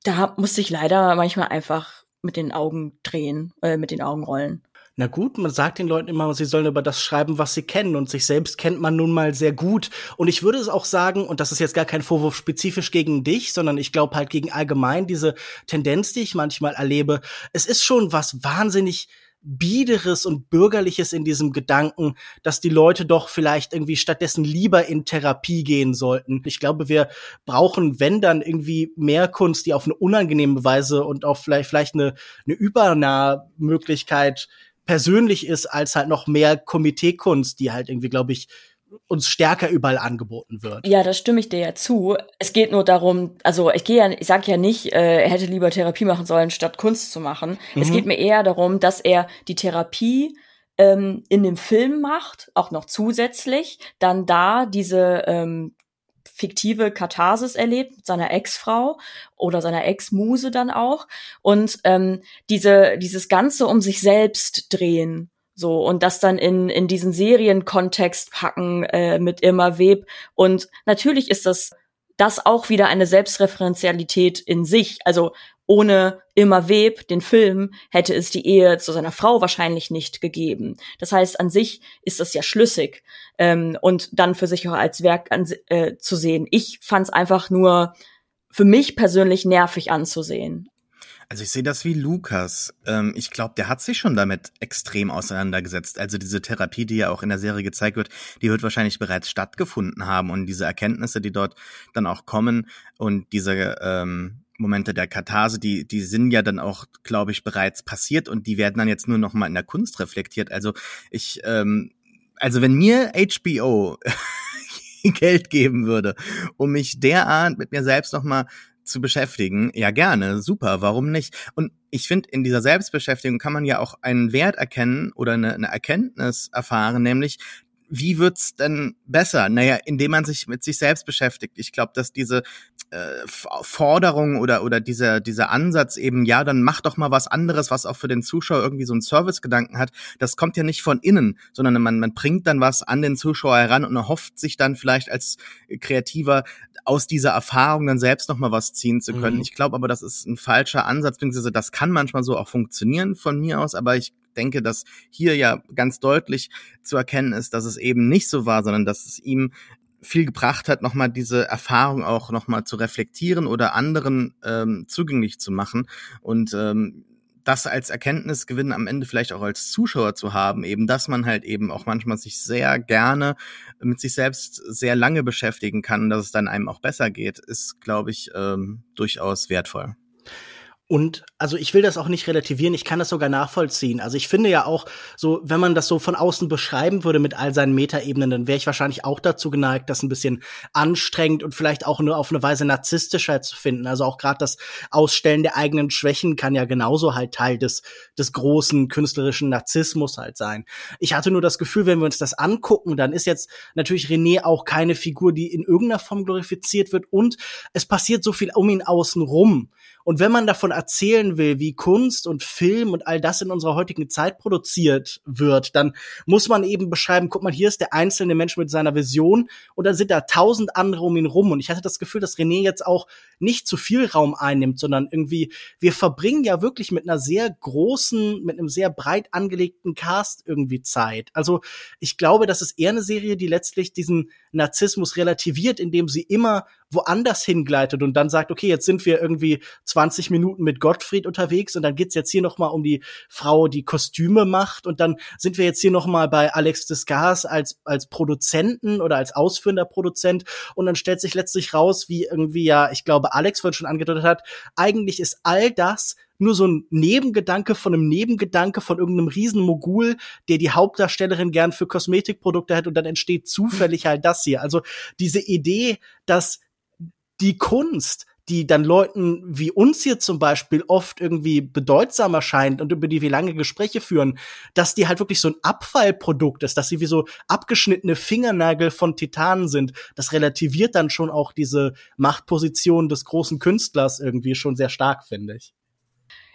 da musste ich leider manchmal einfach mit den Augen drehen, äh, mit den Augen rollen. Na gut, man sagt den Leuten immer, sie sollen über das schreiben, was sie kennen. Und sich selbst kennt man nun mal sehr gut. Und ich würde es auch sagen, und das ist jetzt gar kein Vorwurf spezifisch gegen dich, sondern ich glaube halt gegen allgemein diese Tendenz, die ich manchmal erlebe. Es ist schon was wahnsinnig Biederes und Bürgerliches in diesem Gedanken, dass die Leute doch vielleicht irgendwie stattdessen lieber in Therapie gehen sollten. Ich glaube, wir brauchen, wenn dann irgendwie mehr Kunst, die auf eine unangenehme Weise und auf vielleicht, vielleicht eine, eine übernahe Möglichkeit persönlich ist, als halt noch mehr Komiteekunst, die halt irgendwie, glaube ich, uns stärker überall angeboten wird. Ja, da stimme ich dir ja zu. Es geht nur darum, also ich gehe ja, ich sag ja nicht, äh, er hätte lieber Therapie machen sollen, statt Kunst zu machen. Mhm. Es geht mir eher darum, dass er die Therapie ähm, in dem Film macht, auch noch zusätzlich, dann da diese ähm, fiktive Katharsis erlebt mit seiner Ex-Frau oder seiner Ex-Muse dann auch und ähm, diese dieses ganze um sich selbst drehen so und das dann in in diesen Serienkontext packen äh, mit Irma Web und natürlich ist das das auch wieder eine Selbstreferenzialität in sich. Also ohne Irma Web, den Film, hätte es die Ehe zu seiner Frau wahrscheinlich nicht gegeben. Das heißt, an sich ist das ja schlüssig ähm, und dann für sich auch als Werk an, äh, zu sehen. Ich fand es einfach nur für mich persönlich nervig anzusehen. Also ich sehe das wie Lukas. Ähm, ich glaube, der hat sich schon damit extrem auseinandergesetzt. Also diese Therapie, die ja auch in der Serie gezeigt wird, die wird wahrscheinlich bereits stattgefunden haben und diese Erkenntnisse, die dort dann auch kommen und diese ähm, Momente der Katharse, die, die sind ja dann auch, glaube ich, bereits passiert und die werden dann jetzt nur noch mal in der Kunst reflektiert. Also ich, ähm, also wenn mir HBO Geld geben würde, um mich derart mit mir selbst noch mal zu beschäftigen, ja gerne, super, warum nicht? Und ich finde, in dieser Selbstbeschäftigung kann man ja auch einen Wert erkennen oder eine, eine Erkenntnis erfahren, nämlich wie wird's denn besser? Naja, indem man sich mit sich selbst beschäftigt. Ich glaube, dass diese äh, Forderung oder oder dieser dieser Ansatz eben, ja, dann mach doch mal was anderes, was auch für den Zuschauer irgendwie so einen Servicegedanken hat. Das kommt ja nicht von innen, sondern man man bringt dann was an den Zuschauer heran und erhofft sich dann vielleicht als Kreativer aus dieser Erfahrung dann selbst noch mal was ziehen zu können. Mhm. Ich glaube aber, das ist ein falscher Ansatz, beziehungsweise das kann manchmal so auch funktionieren von mir aus, aber ich denke, dass hier ja ganz deutlich zu erkennen ist, dass es eben nicht so war, sondern dass es ihm viel gebracht hat, nochmal diese Erfahrung auch nochmal zu reflektieren oder anderen ähm, zugänglich zu machen und ähm, das als Erkenntnisgewinn am Ende vielleicht auch als Zuschauer zu haben, eben, dass man halt eben auch manchmal sich sehr gerne mit sich selbst sehr lange beschäftigen kann, dass es dann einem auch besser geht, ist, glaube ich, ähm, durchaus wertvoll. Und also ich will das auch nicht relativieren, ich kann das sogar nachvollziehen. Also ich finde ja auch so, wenn man das so von außen beschreiben würde mit all seinen Metaebenen, dann wäre ich wahrscheinlich auch dazu geneigt, das ein bisschen anstrengend und vielleicht auch nur auf eine Weise narzisstischer zu finden. Also auch gerade das Ausstellen der eigenen Schwächen kann ja genauso halt Teil des des großen künstlerischen Narzissmus halt sein. Ich hatte nur das Gefühl, wenn wir uns das angucken, dann ist jetzt natürlich René auch keine Figur, die in irgendeiner Form glorifiziert wird und es passiert so viel um ihn außen rum und wenn man davon erzählen will, wie Kunst und Film und all das in unserer heutigen Zeit produziert wird, dann muss man eben beschreiben, guck mal, hier ist der einzelne Mensch mit seiner Vision und dann sind da tausend andere um ihn rum. Und ich hatte das Gefühl, dass René jetzt auch nicht zu viel Raum einnimmt, sondern irgendwie, wir verbringen ja wirklich mit einer sehr großen, mit einem sehr breit angelegten Cast irgendwie Zeit. Also ich glaube, das ist eher eine Serie, die letztlich diesen Narzissmus relativiert, indem sie immer woanders hingleitet und dann sagt, okay, jetzt sind wir irgendwie 20 Minuten mit Gottfried unterwegs und dann geht's jetzt hier noch mal um die Frau, die Kostüme macht und dann sind wir jetzt hier noch mal bei Alex Desgas als als Produzenten oder als ausführender Produzent und dann stellt sich letztlich raus, wie irgendwie ja, ich glaube, Alex vorhin schon angedeutet hat, eigentlich ist all das nur so ein Nebengedanke von einem Nebengedanke von irgendeinem riesen Mogul, der die Hauptdarstellerin gern für Kosmetikprodukte hat und dann entsteht zufällig halt das hier. Also diese Idee, dass die Kunst die dann Leuten wie uns hier zum Beispiel oft irgendwie bedeutsam erscheint und über die wir lange Gespräche führen, dass die halt wirklich so ein Abfallprodukt ist, dass sie wie so abgeschnittene Fingernagel von Titanen sind. Das relativiert dann schon auch diese Machtposition des großen Künstlers irgendwie schon sehr stark, finde ich.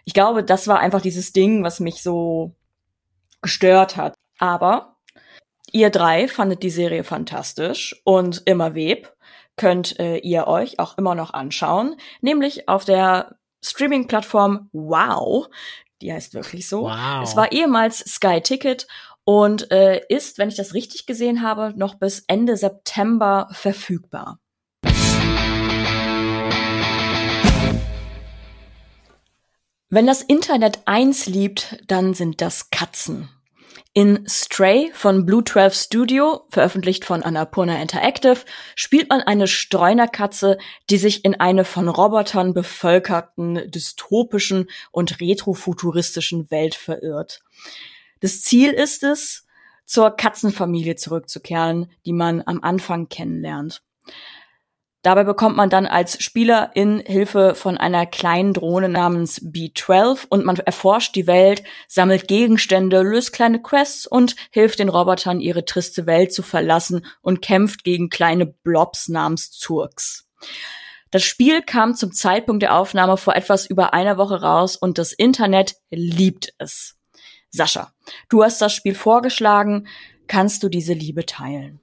Ich glaube, das war einfach dieses Ding, was mich so gestört hat. Aber ihr drei fandet die Serie fantastisch und immer Web könnt äh, ihr euch auch immer noch anschauen, nämlich auf der Streaming-Plattform Wow. Die heißt wirklich so. Wow. Es war ehemals Sky Ticket und äh, ist, wenn ich das richtig gesehen habe, noch bis Ende September verfügbar. Wenn das Internet eins liebt, dann sind das Katzen. In Stray von Blue 12 Studio, veröffentlicht von Annapurna Interactive, spielt man eine Streunerkatze, die sich in eine von Robotern bevölkerten, dystopischen und retrofuturistischen Welt verirrt. Das Ziel ist es, zur Katzenfamilie zurückzukehren, die man am Anfang kennenlernt. Dabei bekommt man dann als Spieler in Hilfe von einer kleinen Drohne namens B12 und man erforscht die Welt, sammelt Gegenstände, löst kleine Quests und hilft den Robotern, ihre triste Welt zu verlassen und kämpft gegen kleine Blobs namens Zurks. Das Spiel kam zum Zeitpunkt der Aufnahme vor etwas über einer Woche raus und das Internet liebt es. Sascha, du hast das Spiel vorgeschlagen. Kannst du diese Liebe teilen?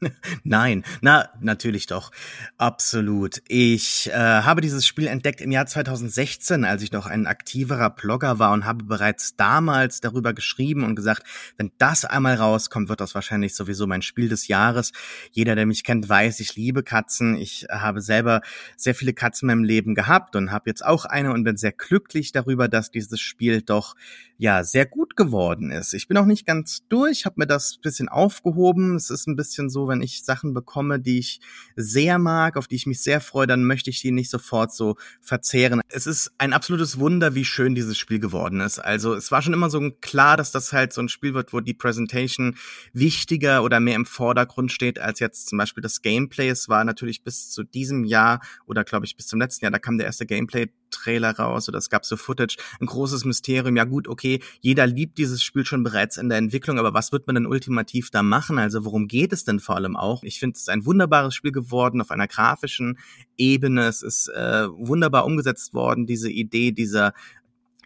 Nein, na, natürlich doch. Absolut. Ich äh, habe dieses Spiel entdeckt im Jahr 2016, als ich noch ein aktiverer Blogger war und habe bereits damals darüber geschrieben und gesagt, wenn das einmal rauskommt, wird das wahrscheinlich sowieso mein Spiel des Jahres. Jeder, der mich kennt, weiß, ich liebe Katzen. Ich habe selber sehr viele Katzen in meinem Leben gehabt und habe jetzt auch eine und bin sehr glücklich darüber, dass dieses Spiel doch ja sehr gut geworden ist. Ich bin auch nicht ganz durch, habe mir das bisschen aufgehoben. Es ist ein bisschen so, wenn ich Sachen bekomme, die ich sehr mag, auf die ich mich sehr freue, dann möchte ich die nicht sofort so verzehren. Es ist ein absolutes Wunder, wie schön dieses Spiel geworden ist. Also es war schon immer so klar, dass das halt so ein Spiel wird, wo die Presentation wichtiger oder mehr im Vordergrund steht als jetzt zum Beispiel das Gameplay. Es war natürlich bis zu diesem Jahr oder glaube ich bis zum letzten Jahr, da kam der erste Gameplay Trailer raus oder es gab so Footage, ein großes Mysterium. Ja gut, okay, jeder liebt dieses Spiel schon bereits in der Entwicklung, aber was wird man denn ultimativ da machen? Also worum geht es denn vor allem auch? Ich finde es ist ein wunderbares Spiel geworden auf einer grafischen Ebene. Es ist äh, wunderbar umgesetzt worden, diese Idee dieser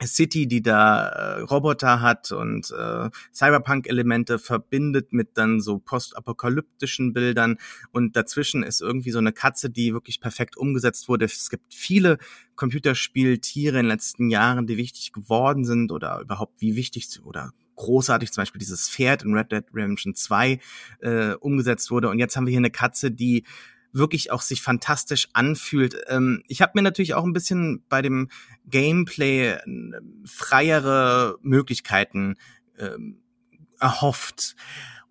City, die da äh, Roboter hat und äh, Cyberpunk-Elemente verbindet mit dann so postapokalyptischen Bildern und dazwischen ist irgendwie so eine Katze, die wirklich perfekt umgesetzt wurde. Es gibt viele Computerspieltiere in den letzten Jahren, die wichtig geworden sind oder überhaupt wie wichtig oder großartig zum Beispiel dieses Pferd in Red Dead Redemption 2 äh, umgesetzt wurde und jetzt haben wir hier eine Katze, die wirklich auch sich fantastisch anfühlt. Ähm, ich habe mir natürlich auch ein bisschen bei dem Gameplay äh, freiere Möglichkeiten ähm, erhofft.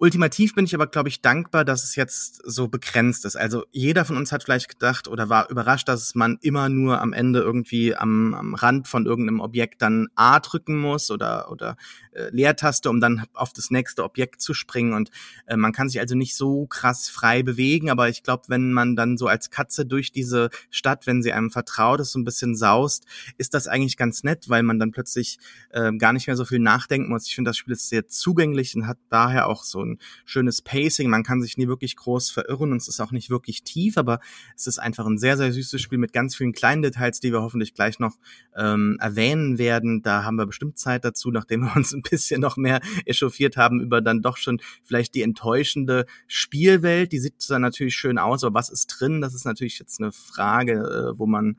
Ultimativ bin ich aber, glaube ich, dankbar, dass es jetzt so begrenzt ist. Also jeder von uns hat vielleicht gedacht oder war überrascht, dass man immer nur am Ende irgendwie am, am Rand von irgendeinem Objekt dann A drücken muss oder, oder äh, Leertaste, um dann auf das nächste Objekt zu springen. Und äh, man kann sich also nicht so krass frei bewegen. Aber ich glaube, wenn man dann so als Katze durch diese Stadt, wenn sie einem vertraut ist, so ein bisschen saust, ist das eigentlich ganz nett, weil man dann plötzlich äh, gar nicht mehr so viel nachdenken muss. Ich finde, das Spiel ist sehr zugänglich und hat daher auch so ein schönes Pacing. Man kann sich nie wirklich groß verirren und es ist auch nicht wirklich tief, aber es ist einfach ein sehr, sehr süßes Spiel mit ganz vielen kleinen Details, die wir hoffentlich gleich noch ähm, erwähnen werden. Da haben wir bestimmt Zeit dazu, nachdem wir uns ein bisschen noch mehr echauffiert haben über dann doch schon vielleicht die enttäuschende Spielwelt. Die sieht zwar natürlich schön aus, aber was ist drin? Das ist natürlich jetzt eine Frage, äh, wo man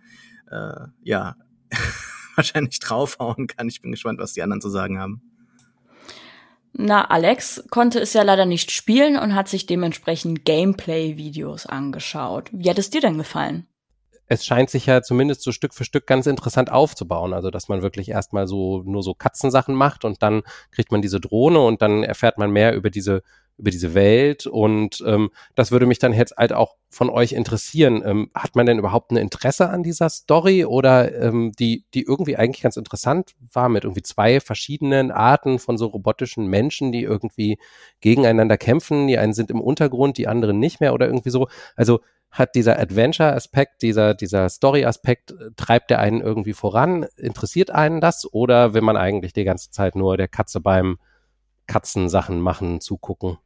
äh, ja wahrscheinlich draufhauen kann. Ich bin gespannt, was die anderen zu sagen haben. Na, Alex konnte es ja leider nicht spielen und hat sich dementsprechend Gameplay-Videos angeschaut. Wie hat es dir denn gefallen? es scheint sich ja zumindest so Stück für Stück ganz interessant aufzubauen. Also, dass man wirklich erstmal so nur so Katzensachen macht und dann kriegt man diese Drohne und dann erfährt man mehr über diese über diese Welt und ähm, das würde mich dann jetzt halt auch von euch interessieren. Ähm, hat man denn überhaupt ein Interesse an dieser Story oder ähm, die, die irgendwie eigentlich ganz interessant war mit irgendwie zwei verschiedenen Arten von so robotischen Menschen, die irgendwie gegeneinander kämpfen. Die einen sind im Untergrund, die anderen nicht mehr oder irgendwie so. Also hat dieser Adventure-Aspekt, dieser, dieser Story-Aspekt, äh, treibt der einen irgendwie voran? Interessiert einen das? Oder will man eigentlich die ganze Zeit nur der Katze beim Katzensachen machen zugucken?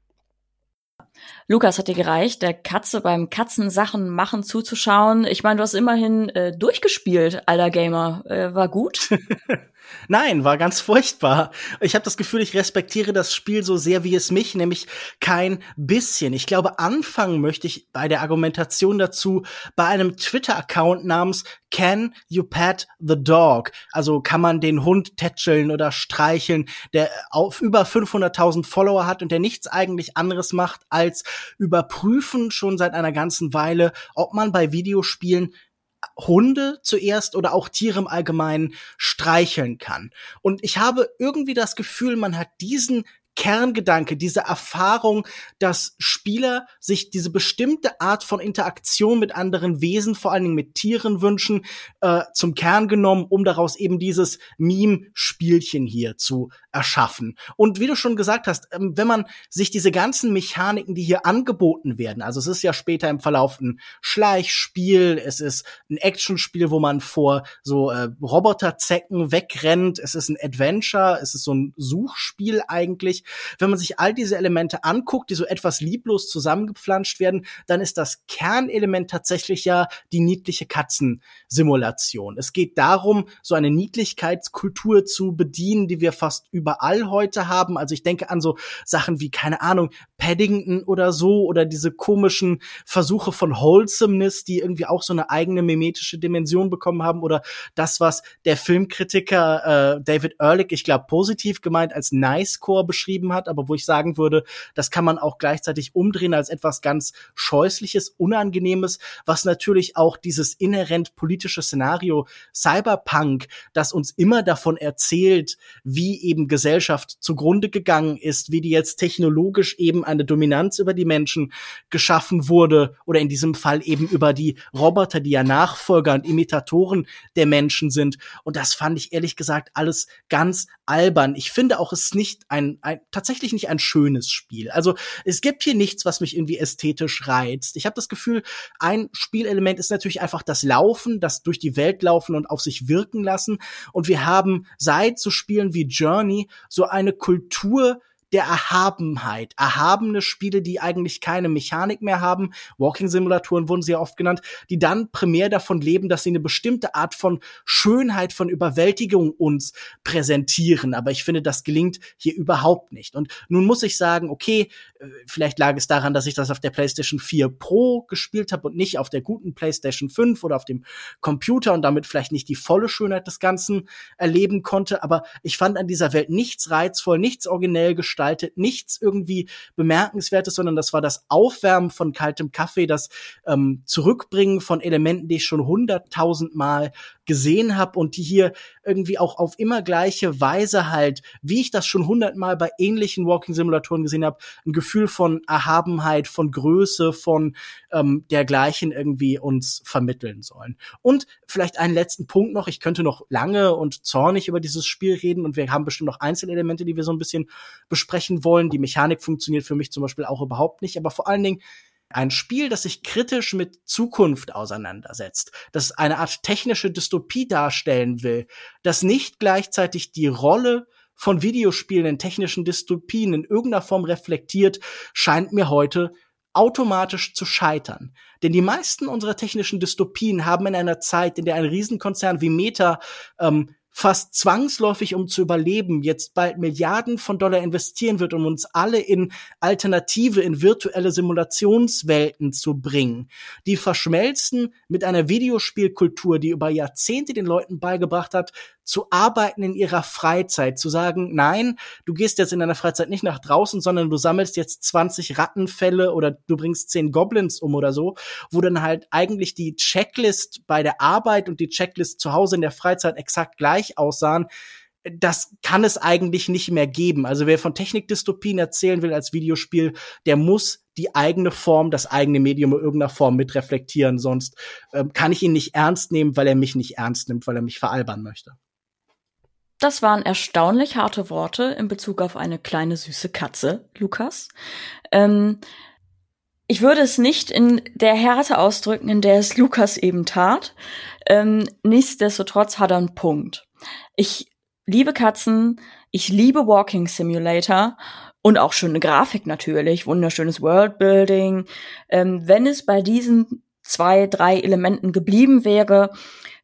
Lukas hat dir gereicht, der Katze beim Katzensachen machen zuzuschauen. Ich meine, du hast immerhin äh, durchgespielt, alter Gamer. Äh, war gut? Nein, war ganz furchtbar. Ich habe das Gefühl, ich respektiere das Spiel so sehr wie es mich, nämlich kein bisschen. Ich glaube, anfangen möchte ich bei der Argumentation dazu bei einem Twitter-Account namens Can You Pet the Dog? Also kann man den Hund tätscheln oder streicheln, der auf über 500.000 Follower hat und der nichts eigentlich anderes macht, als überprüfen schon seit einer ganzen Weile, ob man bei Videospielen Hunde zuerst oder auch Tiere im Allgemeinen streicheln kann. Und ich habe irgendwie das Gefühl, man hat diesen Kerngedanke, diese Erfahrung, dass Spieler sich diese bestimmte Art von Interaktion mit anderen Wesen, vor allen Dingen mit Tieren wünschen, äh, zum Kern genommen, um daraus eben dieses Meme-Spielchen hier zu erschaffen. Und wie du schon gesagt hast, ähm, wenn man sich diese ganzen Mechaniken, die hier angeboten werden, also es ist ja später im Verlauf ein Schleichspiel, es ist ein Actionspiel, wo man vor so äh, Roboterzecken wegrennt, es ist ein Adventure, es ist so ein Suchspiel eigentlich wenn man sich all diese Elemente anguckt, die so etwas lieblos zusammengepflanscht werden, dann ist das Kernelement tatsächlich ja die niedliche Katzensimulation. Es geht darum, so eine Niedlichkeitskultur zu bedienen, die wir fast überall heute haben. Also ich denke an so Sachen wie, keine Ahnung, Paddington oder so oder diese komischen Versuche von Wholesomeness, die irgendwie auch so eine eigene mimetische Dimension bekommen haben oder das, was der Filmkritiker äh, David Ehrlich, ich glaube, positiv gemeint als Nice Core beschrieben beschrieben hat, aber wo ich sagen würde, das kann man auch gleichzeitig umdrehen als etwas ganz Scheußliches, Unangenehmes, was natürlich auch dieses inhärent politische Szenario Cyberpunk, das uns immer davon erzählt, wie eben Gesellschaft zugrunde gegangen ist, wie die jetzt technologisch eben eine Dominanz über die Menschen geschaffen wurde oder in diesem Fall eben über die Roboter, die ja Nachfolger und Imitatoren der Menschen sind. Und das fand ich ehrlich gesagt alles ganz albern. Ich finde auch, es ist nicht ein, ein tatsächlich nicht ein schönes Spiel. Also es gibt hier nichts, was mich irgendwie ästhetisch reizt. Ich habe das Gefühl, ein Spielelement ist natürlich einfach das Laufen, das durch die Welt laufen und auf sich wirken lassen. Und wir haben seit so Spielen wie Journey so eine Kultur der Erhabenheit. Erhabene Spiele, die eigentlich keine Mechanik mehr haben, Walking-Simulatoren wurden sehr oft genannt, die dann primär davon leben, dass sie eine bestimmte Art von Schönheit, von Überwältigung uns präsentieren. Aber ich finde, das gelingt hier überhaupt nicht. Und nun muss ich sagen, okay, vielleicht lag es daran, dass ich das auf der PlayStation 4 Pro gespielt habe und nicht auf der guten PlayStation 5 oder auf dem Computer und damit vielleicht nicht die volle Schönheit des Ganzen erleben konnte. Aber ich fand an dieser Welt nichts reizvoll, nichts originell gestaltet nichts irgendwie bemerkenswertes, sondern das war das Aufwärmen von kaltem Kaffee, das ähm, Zurückbringen von Elementen, die ich schon hunderttausendmal gesehen habe und die hier irgendwie auch auf immer gleiche Weise halt, wie ich das schon hundertmal bei ähnlichen Walking-Simulatoren gesehen habe, ein Gefühl von Erhabenheit, von Größe, von ähm, dergleichen irgendwie uns vermitteln sollen. Und vielleicht einen letzten Punkt noch, ich könnte noch lange und zornig über dieses Spiel reden und wir haben bestimmt noch Einzelelemente, die wir so ein bisschen besprechen wollen. Die Mechanik funktioniert für mich zum Beispiel auch überhaupt nicht, aber vor allen Dingen ein Spiel, das sich kritisch mit Zukunft auseinandersetzt, das eine Art technische Dystopie darstellen will, das nicht gleichzeitig die Rolle von Videospielen in technischen Dystopien in irgendeiner Form reflektiert, scheint mir heute automatisch zu scheitern. Denn die meisten unserer technischen Dystopien haben in einer Zeit, in der ein Riesenkonzern wie Meta ähm, fast zwangsläufig, um zu überleben, jetzt bald Milliarden von Dollar investieren wird, um uns alle in alternative, in virtuelle Simulationswelten zu bringen, die verschmelzen mit einer Videospielkultur, die über Jahrzehnte den Leuten beigebracht hat, zu arbeiten in ihrer Freizeit, zu sagen, nein, du gehst jetzt in deiner Freizeit nicht nach draußen, sondern du sammelst jetzt 20 Rattenfälle oder du bringst 10 Goblins um oder so, wo dann halt eigentlich die Checklist bei der Arbeit und die Checklist zu Hause in der Freizeit exakt gleich aussahen das kann es eigentlich nicht mehr geben. Also wer von Technikdystopien erzählen will als Videospiel, der muss die eigene Form, das eigene Medium in irgendeiner Form mit reflektieren. Sonst ähm, kann ich ihn nicht ernst nehmen, weil er mich nicht ernst nimmt, weil er mich veralbern möchte. Das waren erstaunlich harte Worte in Bezug auf eine kleine süße Katze, Lukas. Ähm, ich würde es nicht in der Härte ausdrücken, in der es Lukas eben tat. Ähm, nichtsdestotrotz hat er einen Punkt. Ich liebe Katzen, ich liebe Walking Simulator und auch schöne Grafik natürlich, wunderschönes Worldbuilding. Ähm, wenn es bei diesen zwei, drei Elementen geblieben wäre,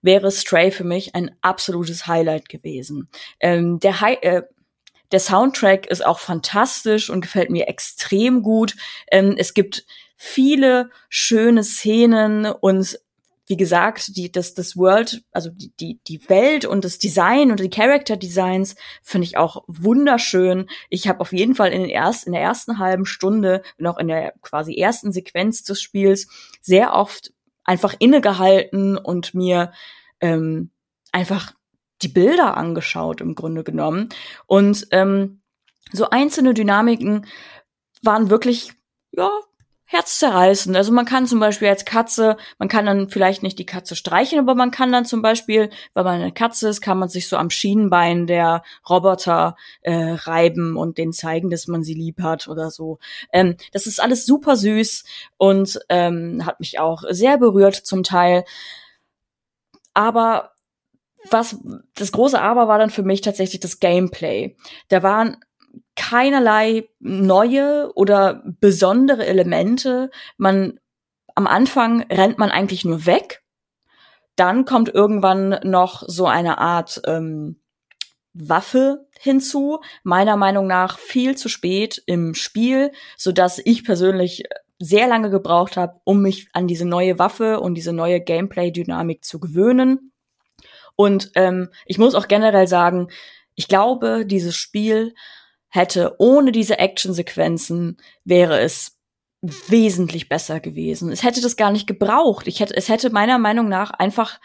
wäre Stray für mich ein absolutes Highlight gewesen. Ähm, der, Hi äh, der Soundtrack ist auch fantastisch und gefällt mir extrem gut. Ähm, es gibt viele schöne Szenen und wie gesagt, die, das, das World, also die, die, die Welt und das Design und die Character Designs finde ich auch wunderschön. Ich habe auf jeden Fall in, den erst, in der ersten halben Stunde und auch in der quasi ersten Sequenz des Spiels sehr oft einfach innegehalten und mir ähm, einfach die Bilder angeschaut im Grunde genommen. Und ähm, so einzelne Dynamiken waren wirklich, ja, herzzerreißend. Also man kann zum Beispiel als Katze, man kann dann vielleicht nicht die Katze streichen, aber man kann dann zum Beispiel, weil man eine Katze ist, kann man sich so am Schienenbein der Roboter äh, reiben und denen zeigen, dass man sie lieb hat oder so. Ähm, das ist alles super süß und ähm, hat mich auch sehr berührt zum Teil. Aber was das große Aber war dann für mich tatsächlich das Gameplay. Da waren keinerlei neue oder besondere Elemente. Man am Anfang rennt man eigentlich nur weg. Dann kommt irgendwann noch so eine Art ähm, Waffe hinzu, meiner Meinung nach viel zu spät im Spiel, so dass ich persönlich sehr lange gebraucht habe, um mich an diese neue Waffe und diese neue Gameplay-Dynamik zu gewöhnen. Und ähm, ich muss auch generell sagen, ich glaube, dieses Spiel hätte ohne diese Actionsequenzen wäre es wesentlich besser gewesen. Es hätte das gar nicht gebraucht. Ich hätte, es hätte meiner Meinung nach einfach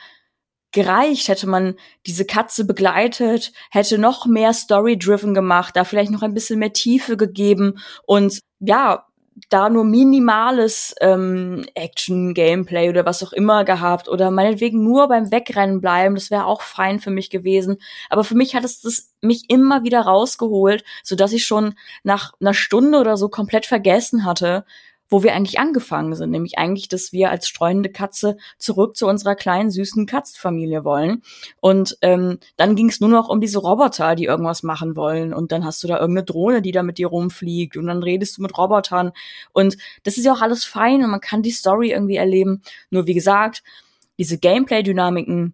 gereicht, hätte man diese Katze begleitet, hätte noch mehr Story-driven gemacht, da vielleicht noch ein bisschen mehr Tiefe gegeben und ja, da nur minimales ähm, Action-Gameplay oder was auch immer gehabt oder meinetwegen nur beim Wegrennen bleiben, das wäre auch fein für mich gewesen. Aber für mich hat es das mich immer wieder rausgeholt, so dass ich schon nach einer Stunde oder so komplett vergessen hatte, wo wir eigentlich angefangen sind, nämlich eigentlich, dass wir als streunende Katze zurück zu unserer kleinen süßen Katzenfamilie wollen. Und ähm, dann ging es nur noch um diese Roboter, die irgendwas machen wollen. Und dann hast du da irgendeine Drohne, die da mit dir rumfliegt. Und dann redest du mit Robotern. Und das ist ja auch alles fein und man kann die Story irgendwie erleben. Nur wie gesagt, diese Gameplay-Dynamiken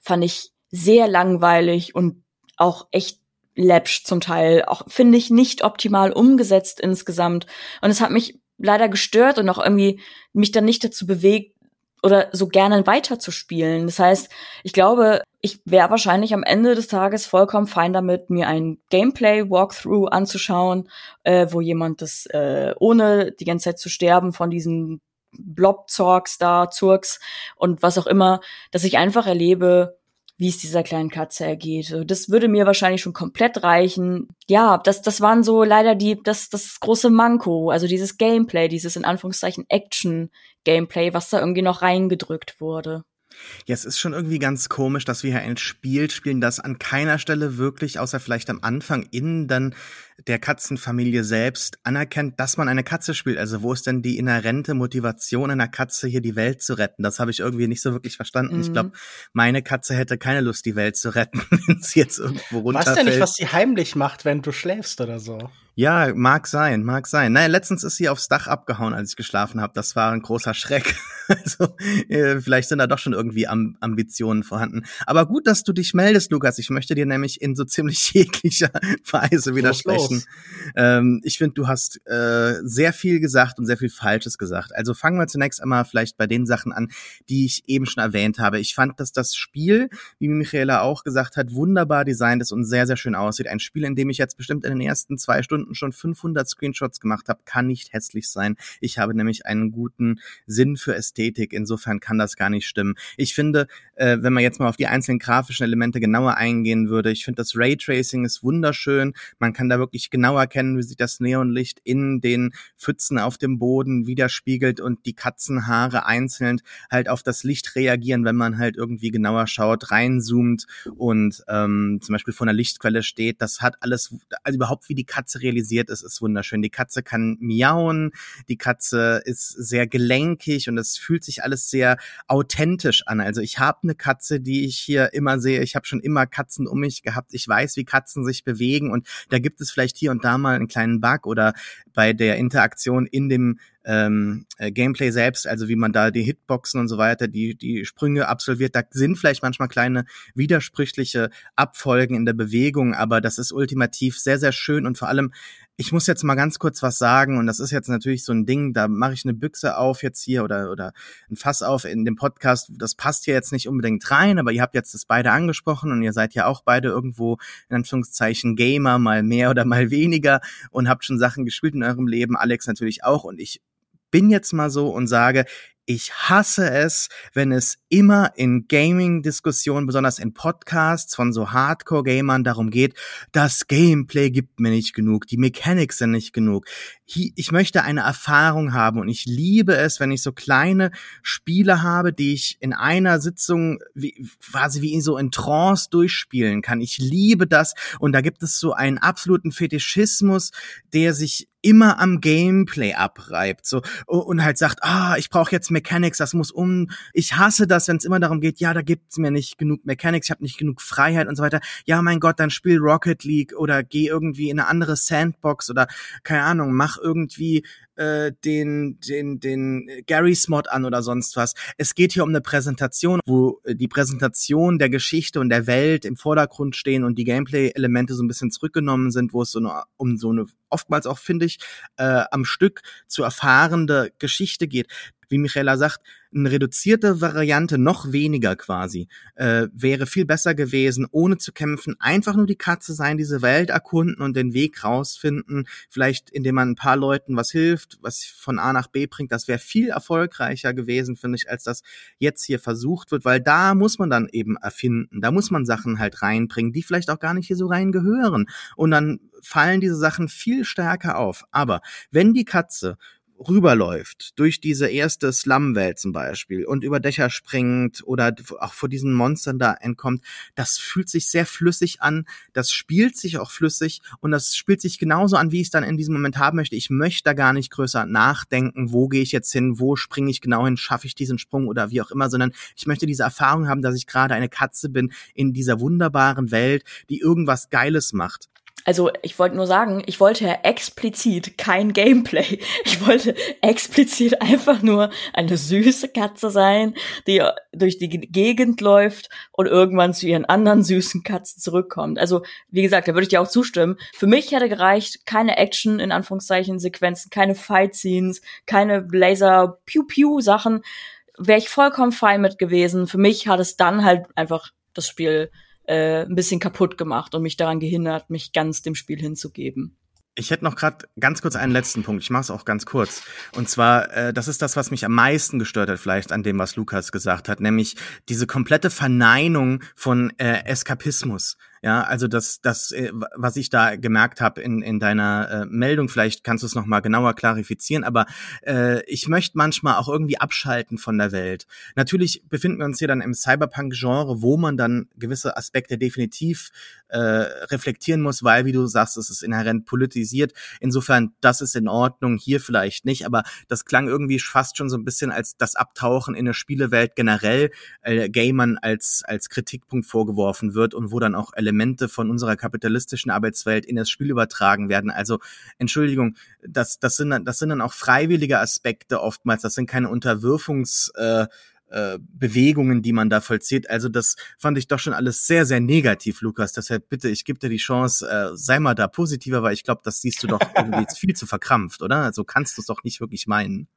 fand ich sehr langweilig und auch echt läppsch zum Teil, auch finde ich nicht optimal umgesetzt insgesamt. Und es hat mich leider gestört und auch irgendwie mich dann nicht dazu bewegt oder so gerne weiterzuspielen. Das heißt, ich glaube, ich wäre wahrscheinlich am Ende des Tages vollkommen fein damit, mir ein Gameplay-Walkthrough anzuschauen, äh, wo jemand das äh, ohne die ganze Zeit zu sterben von diesen Blob-Zorks da, Zurks und was auch immer, dass ich einfach erlebe, wie es dieser kleinen Katze ergeht. Das würde mir wahrscheinlich schon komplett reichen. Ja, das, das waren so leider die, das, das große Manko, also dieses Gameplay, dieses in Anführungszeichen Action-Gameplay, was da irgendwie noch reingedrückt wurde. Ja, es ist schon irgendwie ganz komisch, dass wir hier ein Spiel spielen, das an keiner Stelle wirklich, außer vielleicht am Anfang, innen dann der Katzenfamilie selbst anerkennt, dass man eine Katze spielt. Also wo ist denn die inhärente Motivation einer Katze, hier die Welt zu retten? Das habe ich irgendwie nicht so wirklich verstanden. Mhm. Ich glaube, meine Katze hätte keine Lust, die Welt zu retten, wenn sie jetzt irgendwo runterfällt. Weißt ja nicht, was sie heimlich macht, wenn du schläfst oder so. Ja, mag sein, mag sein. Naja, letztens ist sie aufs Dach abgehauen, als ich geschlafen habe. Das war ein großer Schreck. Also äh, vielleicht sind da doch schon irgendwie Am Ambitionen vorhanden. Aber gut, dass du dich meldest, Lukas. Ich möchte dir nämlich in so ziemlich jeglicher Weise widersprechen. Ähm, ich finde, du hast äh, sehr viel gesagt und sehr viel Falsches gesagt. Also fangen wir zunächst einmal vielleicht bei den Sachen an, die ich eben schon erwähnt habe. Ich fand, dass das Spiel, wie Michaela auch gesagt hat, wunderbar designt ist und sehr, sehr schön aussieht. Ein Spiel, in dem ich jetzt bestimmt in den ersten zwei Stunden schon 500 Screenshots gemacht habe, kann nicht hässlich sein. Ich habe nämlich einen guten Sinn für Ästhetik. Insofern kann das gar nicht stimmen. Ich finde, äh, wenn man jetzt mal auf die einzelnen grafischen Elemente genauer eingehen würde, ich finde das Raytracing ist wunderschön. Man kann da wirklich genau erkennen, wie sich das Neonlicht in den Pfützen auf dem Boden widerspiegelt und die Katzenhaare einzeln halt auf das Licht reagieren, wenn man halt irgendwie genauer schaut, reinzoomt und ähm, zum Beispiel vor einer Lichtquelle steht. Das hat alles, also überhaupt wie die Katze realisiert ist, ist wunderschön. Die Katze kann miauen, die Katze ist sehr gelenkig und es fühlt sich alles sehr authentisch an. Also ich habe eine Katze, die ich hier immer sehe. Ich habe schon immer Katzen um mich gehabt. Ich weiß, wie Katzen sich bewegen und da gibt es vielleicht hier und da mal einen kleinen Bug oder bei der Interaktion in dem ähm, äh, Gameplay selbst, also wie man da die Hitboxen und so weiter, die, die Sprünge absolviert, da sind vielleicht manchmal kleine widersprüchliche Abfolgen in der Bewegung, aber das ist ultimativ sehr, sehr schön und vor allem ich muss jetzt mal ganz kurz was sagen und das ist jetzt natürlich so ein Ding, da mache ich eine Büchse auf jetzt hier oder oder ein Fass auf in dem Podcast. Das passt hier jetzt nicht unbedingt rein, aber ihr habt jetzt das beide angesprochen und ihr seid ja auch beide irgendwo in Anführungszeichen Gamer, mal mehr oder mal weniger und habt schon Sachen gespielt in eurem Leben. Alex natürlich auch und ich bin jetzt mal so und sage, ich hasse es, wenn es immer in Gaming-Diskussionen, besonders in Podcasts von so Hardcore-Gamern darum geht, das Gameplay gibt mir nicht genug, die Mechanics sind nicht genug. Ich möchte eine Erfahrung haben und ich liebe es, wenn ich so kleine Spiele habe, die ich in einer Sitzung wie, quasi wie so in Trance durchspielen kann. Ich liebe das und da gibt es so einen absoluten Fetischismus, der sich immer am Gameplay abreibt so und halt sagt, ah, ich brauche jetzt Mechanics, das muss um. Ich hasse das, wenn es immer darum geht, ja, da gibt's mir nicht genug Mechanics, ich habe nicht genug Freiheit und so weiter. Ja, mein Gott, dann spiel Rocket League oder geh irgendwie in eine andere Sandbox oder keine Ahnung, mach irgendwie äh, den, den, den Gary's Mod an oder sonst was. Es geht hier um eine Präsentation, wo äh, die Präsentation der Geschichte und der Welt im Vordergrund stehen und die Gameplay-Elemente so ein bisschen zurückgenommen sind, wo es so eine, um so eine oftmals auch, finde ich, äh, am Stück zu erfahrende Geschichte geht wie Michaela sagt, eine reduzierte Variante, noch weniger quasi, äh, wäre viel besser gewesen, ohne zu kämpfen, einfach nur die Katze sein, diese Welt erkunden und den Weg rausfinden, vielleicht indem man ein paar Leuten was hilft, was von A nach B bringt, das wäre viel erfolgreicher gewesen, finde ich, als das jetzt hier versucht wird, weil da muss man dann eben erfinden, da muss man Sachen halt reinbringen, die vielleicht auch gar nicht hier so rein gehören und dann fallen diese Sachen viel stärker auf. Aber wenn die Katze rüberläuft, durch diese erste Slum-Welt zum Beispiel und über Dächer springt oder auch vor diesen Monstern da entkommt, das fühlt sich sehr flüssig an, das spielt sich auch flüssig und das spielt sich genauso an, wie ich es dann in diesem Moment haben möchte. Ich möchte da gar nicht größer nachdenken, wo gehe ich jetzt hin, wo springe ich genau hin, schaffe ich diesen Sprung oder wie auch immer, sondern ich möchte diese Erfahrung haben, dass ich gerade eine Katze bin in dieser wunderbaren Welt, die irgendwas Geiles macht. Also ich wollte nur sagen, ich wollte ja explizit kein Gameplay. Ich wollte explizit einfach nur eine süße Katze sein, die durch die Gegend läuft und irgendwann zu ihren anderen süßen Katzen zurückkommt. Also wie gesagt, da würde ich dir auch zustimmen. Für mich hätte gereicht, keine Action in Anführungszeichen Sequenzen, keine Fight Scenes, keine Blazer Pew Pew Sachen. Wäre ich vollkommen fein mit gewesen. Für mich hat es dann halt einfach das Spiel äh, ein bisschen kaputt gemacht und mich daran gehindert, mich ganz dem Spiel hinzugeben. Ich hätte noch gerade ganz kurz einen letzten Punkt. Ich mache es auch ganz kurz. Und zwar, äh, das ist das, was mich am meisten gestört hat, vielleicht an dem, was Lukas gesagt hat, nämlich diese komplette Verneinung von äh, Eskapismus. Ja, also das, das, äh, was ich da gemerkt habe in, in deiner äh, Meldung, vielleicht kannst du es nochmal genauer klarifizieren, aber äh, ich möchte manchmal auch irgendwie abschalten von der Welt. Natürlich befinden wir uns hier dann im Cyberpunk-Genre, wo man dann gewisse Aspekte definitiv äh, reflektieren muss, weil, wie du sagst, es ist inhärent politisiert. Insofern, das ist in Ordnung, hier vielleicht nicht, aber das klang irgendwie fast schon so ein bisschen als das Abtauchen in eine Spielewelt generell äh, Gamern als, als Kritikpunkt vorgeworfen wird und wo dann auch Elemente von unserer kapitalistischen Arbeitswelt in das Spiel übertragen werden. Also Entschuldigung, das, das, sind, das sind dann auch freiwillige Aspekte oftmals, das sind keine Unterwürfungs äh, äh, Bewegungen, die man da vollzieht. Also das fand ich doch schon alles sehr, sehr negativ, Lukas. Deshalb bitte, ich gebe dir die Chance, äh, sei mal da positiver, weil ich glaube, das siehst du doch irgendwie viel zu verkrampft, oder? Also kannst du es doch nicht wirklich meinen.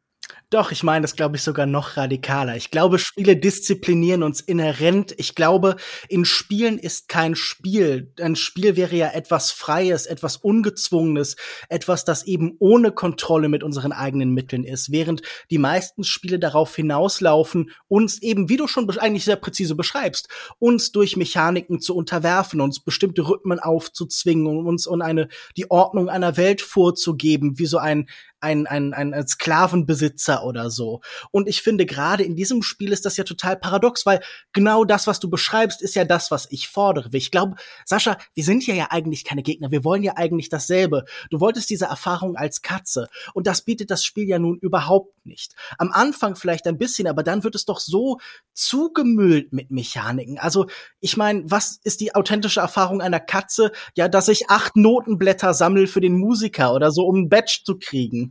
Doch, ich meine das, glaube ich, sogar noch radikaler. Ich glaube, Spiele disziplinieren uns inhärent. Ich glaube, in Spielen ist kein Spiel. Ein Spiel wäre ja etwas Freies, etwas Ungezwungenes, etwas, das eben ohne Kontrolle mit unseren eigenen Mitteln ist. Während die meisten Spiele darauf hinauslaufen, uns eben, wie du schon eigentlich sehr präzise beschreibst, uns durch Mechaniken zu unterwerfen, uns bestimmte Rhythmen aufzuzwingen und uns und eine, die Ordnung einer Welt vorzugeben, wie so ein, ein, ein, ein Sklavenbesitzer oder so. Und ich finde, gerade in diesem Spiel ist das ja total paradox, weil genau das, was du beschreibst, ist ja das, was ich fordere. Ich glaube, Sascha, wir sind ja ja eigentlich keine Gegner. Wir wollen ja eigentlich dasselbe. Du wolltest diese Erfahrung als Katze. Und das bietet das Spiel ja nun überhaupt nicht. Am Anfang vielleicht ein bisschen, aber dann wird es doch so zugemüllt mit Mechaniken. Also, ich meine, was ist die authentische Erfahrung einer Katze? Ja, dass ich acht Notenblätter sammle für den Musiker oder so, um ein Badge zu kriegen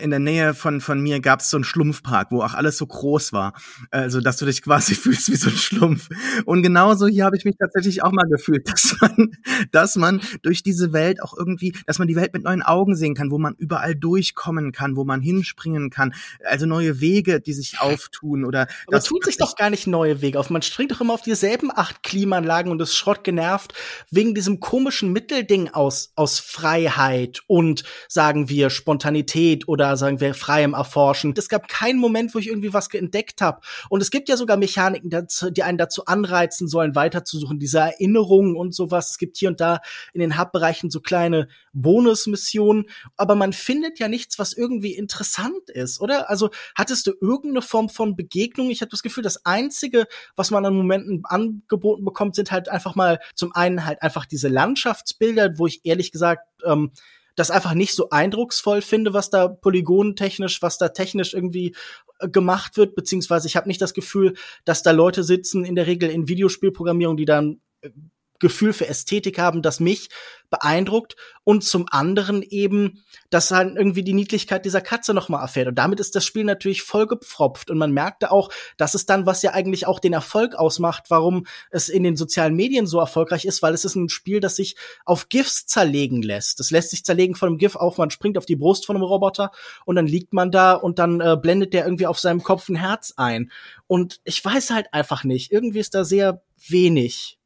in der Nähe von, von mir gab es so einen Schlumpfpark, wo auch alles so groß war. Also, dass du dich quasi fühlst wie so ein Schlumpf. Und genauso hier habe ich mich tatsächlich auch mal gefühlt, dass man, dass man durch diese Welt auch irgendwie, dass man die Welt mit neuen Augen sehen kann, wo man überall durchkommen kann, wo man hinspringen kann. Also neue Wege, die sich auftun oder. Aber das tut sich doch gar nicht neue Wege auf. Man springt doch immer auf dieselben acht Klimaanlagen und ist Schrott genervt wegen diesem komischen Mittelding aus, aus Freiheit und, sagen wir, Spontanität oder sagen wir freiem Erforschen. Es gab keinen Moment, wo ich irgendwie was entdeckt habe. Und es gibt ja sogar Mechaniken, die einen dazu anreizen sollen, weiterzusuchen. Diese Erinnerungen und sowas. Es gibt hier und da in den Hub-Bereichen so kleine Bonusmissionen. Aber man findet ja nichts, was irgendwie interessant ist, oder? Also hattest du irgendeine Form von Begegnung? Ich habe das Gefühl, das Einzige, was man an Momenten angeboten bekommt, sind halt einfach mal zum einen halt einfach diese Landschaftsbilder, wo ich ehrlich gesagt ähm, das einfach nicht so eindrucksvoll finde, was da polygonentechnisch, was da technisch irgendwie äh, gemacht wird, beziehungsweise ich habe nicht das Gefühl, dass da Leute sitzen, in der Regel in Videospielprogrammierung, die dann äh, Gefühl für Ästhetik haben, das mich beeindruckt und zum anderen eben, dass halt irgendwie die Niedlichkeit dieser Katze nochmal erfährt. Und damit ist das Spiel natürlich vollgepfropft und man merkte auch, dass es dann, was ja eigentlich auch den Erfolg ausmacht, warum es in den sozialen Medien so erfolgreich ist, weil es ist ein Spiel, das sich auf GIFs zerlegen lässt. Das lässt sich zerlegen von einem GIF auf, man springt auf die Brust von einem Roboter und dann liegt man da und dann äh, blendet der irgendwie auf seinem Kopf ein Herz ein. Und ich weiß halt einfach nicht, irgendwie ist da sehr wenig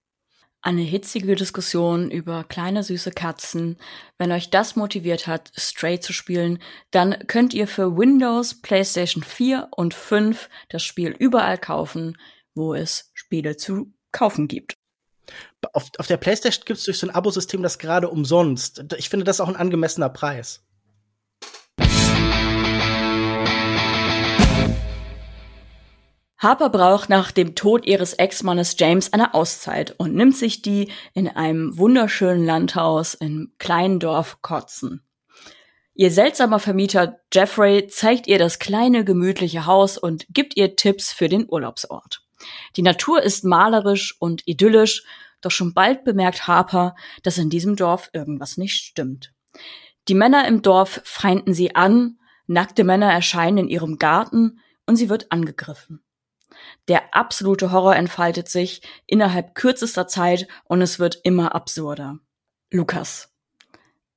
eine hitzige Diskussion über kleine süße Katzen. Wenn euch das motiviert hat, Stray zu spielen, dann könnt ihr für Windows, PlayStation 4 und 5 das Spiel überall kaufen, wo es Spiele zu kaufen gibt. Auf, auf der PlayStation gibt es durch so ein Abosystem das gerade umsonst. Ich finde das auch ein angemessener Preis. Harper braucht nach dem Tod ihres Ex-Mannes James eine Auszeit und nimmt sich die in einem wunderschönen Landhaus im kleinen Dorf Kotzen. Ihr seltsamer Vermieter Jeffrey zeigt ihr das kleine gemütliche Haus und gibt ihr Tipps für den Urlaubsort. Die Natur ist malerisch und idyllisch, doch schon bald bemerkt Harper, dass in diesem Dorf irgendwas nicht stimmt. Die Männer im Dorf feinden sie an, nackte Männer erscheinen in ihrem Garten und sie wird angegriffen. Der absolute Horror entfaltet sich innerhalb kürzester Zeit und es wird immer absurder. Lukas,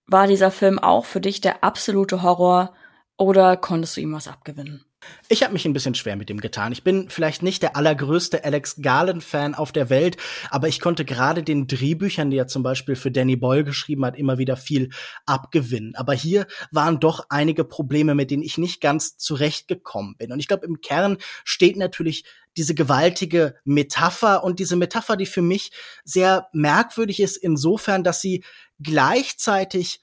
war dieser Film auch für dich der absolute Horror oder konntest du ihm was abgewinnen? Ich habe mich ein bisschen schwer mit ihm getan. Ich bin vielleicht nicht der allergrößte Alex Garland-Fan auf der Welt, aber ich konnte gerade den Drehbüchern, die er zum Beispiel für Danny Boyle geschrieben hat, immer wieder viel abgewinnen. Aber hier waren doch einige Probleme, mit denen ich nicht ganz zurechtgekommen bin. Und ich glaube, im Kern steht natürlich diese gewaltige Metapher und diese Metapher, die für mich sehr merkwürdig ist, insofern, dass sie gleichzeitig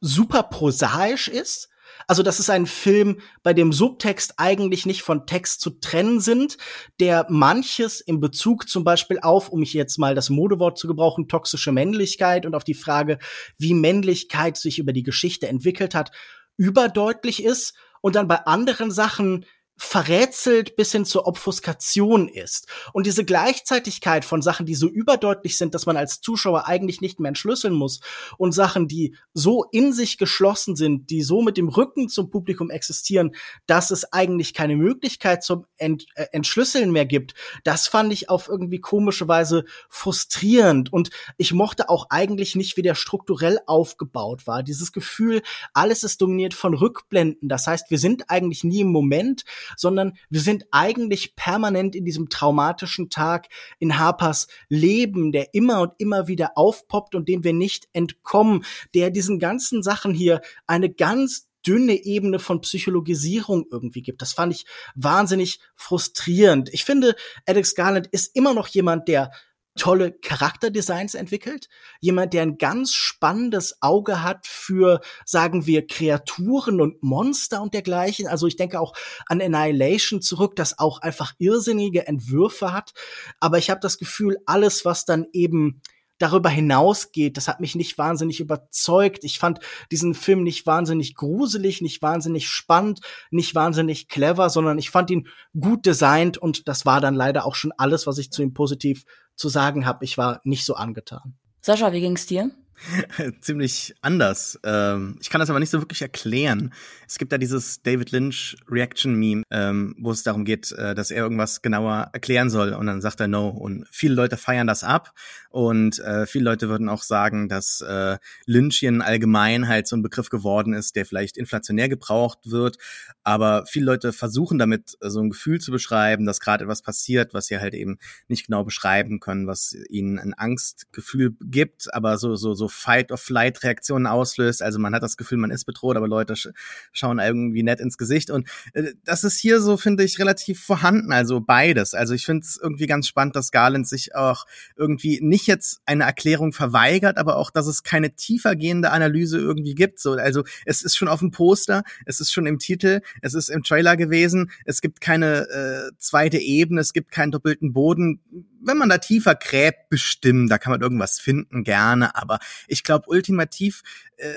super prosaisch ist, also das ist ein Film, bei dem Subtext eigentlich nicht von Text zu trennen sind, der manches in Bezug zum Beispiel auf, um ich jetzt mal das Modewort zu gebrauchen, toxische Männlichkeit und auf die Frage, wie Männlichkeit sich über die Geschichte entwickelt hat, überdeutlich ist und dann bei anderen Sachen verrätselt bis hin zur Obfuskation ist. Und diese Gleichzeitigkeit von Sachen, die so überdeutlich sind, dass man als Zuschauer eigentlich nicht mehr entschlüsseln muss und Sachen, die so in sich geschlossen sind, die so mit dem Rücken zum Publikum existieren, dass es eigentlich keine Möglichkeit zum Ent äh, Entschlüsseln mehr gibt, das fand ich auf irgendwie komische Weise frustrierend. Und ich mochte auch eigentlich nicht, wie der strukturell aufgebaut war. Dieses Gefühl, alles ist dominiert von Rückblenden. Das heißt, wir sind eigentlich nie im Moment, sondern wir sind eigentlich permanent in diesem traumatischen Tag in Harpers Leben, der immer und immer wieder aufpoppt und dem wir nicht entkommen, der diesen ganzen Sachen hier eine ganz dünne Ebene von Psychologisierung irgendwie gibt. Das fand ich wahnsinnig frustrierend. Ich finde, Alex Garland ist immer noch jemand, der tolle Charakterdesigns entwickelt, jemand, der ein ganz spannendes Auge hat für, sagen wir, Kreaturen und Monster und dergleichen. Also ich denke auch an Annihilation zurück, das auch einfach irrsinnige Entwürfe hat. Aber ich habe das Gefühl, alles, was dann eben darüber hinausgeht, das hat mich nicht wahnsinnig überzeugt. Ich fand diesen Film nicht wahnsinnig gruselig, nicht wahnsinnig spannend, nicht wahnsinnig clever, sondern ich fand ihn gut designt und das war dann leider auch schon alles, was ich zu ihm positiv zu sagen habe. Ich war nicht so angetan. Sascha, wie ging's dir? ziemlich anders. Ähm, ich kann das aber nicht so wirklich erklären. Es gibt da dieses David Lynch Reaction Meme, ähm, wo es darum geht, äh, dass er irgendwas genauer erklären soll und dann sagt er no. Und viele Leute feiern das ab und äh, viele Leute würden auch sagen, dass äh, Lynchien allgemein halt so ein Begriff geworden ist, der vielleicht inflationär gebraucht wird. Aber viele Leute versuchen damit so ein Gefühl zu beschreiben, dass gerade etwas passiert, was sie halt eben nicht genau beschreiben können, was ihnen ein Angstgefühl gibt, aber so so so Fight-of-Flight-Reaktionen auslöst. Also man hat das Gefühl, man ist bedroht, aber Leute sch schauen irgendwie nett ins Gesicht. Und äh, das ist hier so, finde ich, relativ vorhanden. Also beides. Also ich finde es irgendwie ganz spannend, dass Garland sich auch irgendwie nicht jetzt eine Erklärung verweigert, aber auch, dass es keine tiefergehende Analyse irgendwie gibt. So, also es ist schon auf dem Poster, es ist schon im Titel, es ist im Trailer gewesen, es gibt keine äh, zweite Ebene, es gibt keinen doppelten Boden wenn man da tiefer gräbt, bestimmt, da kann man irgendwas finden, gerne. Aber ich glaube, ultimativ äh,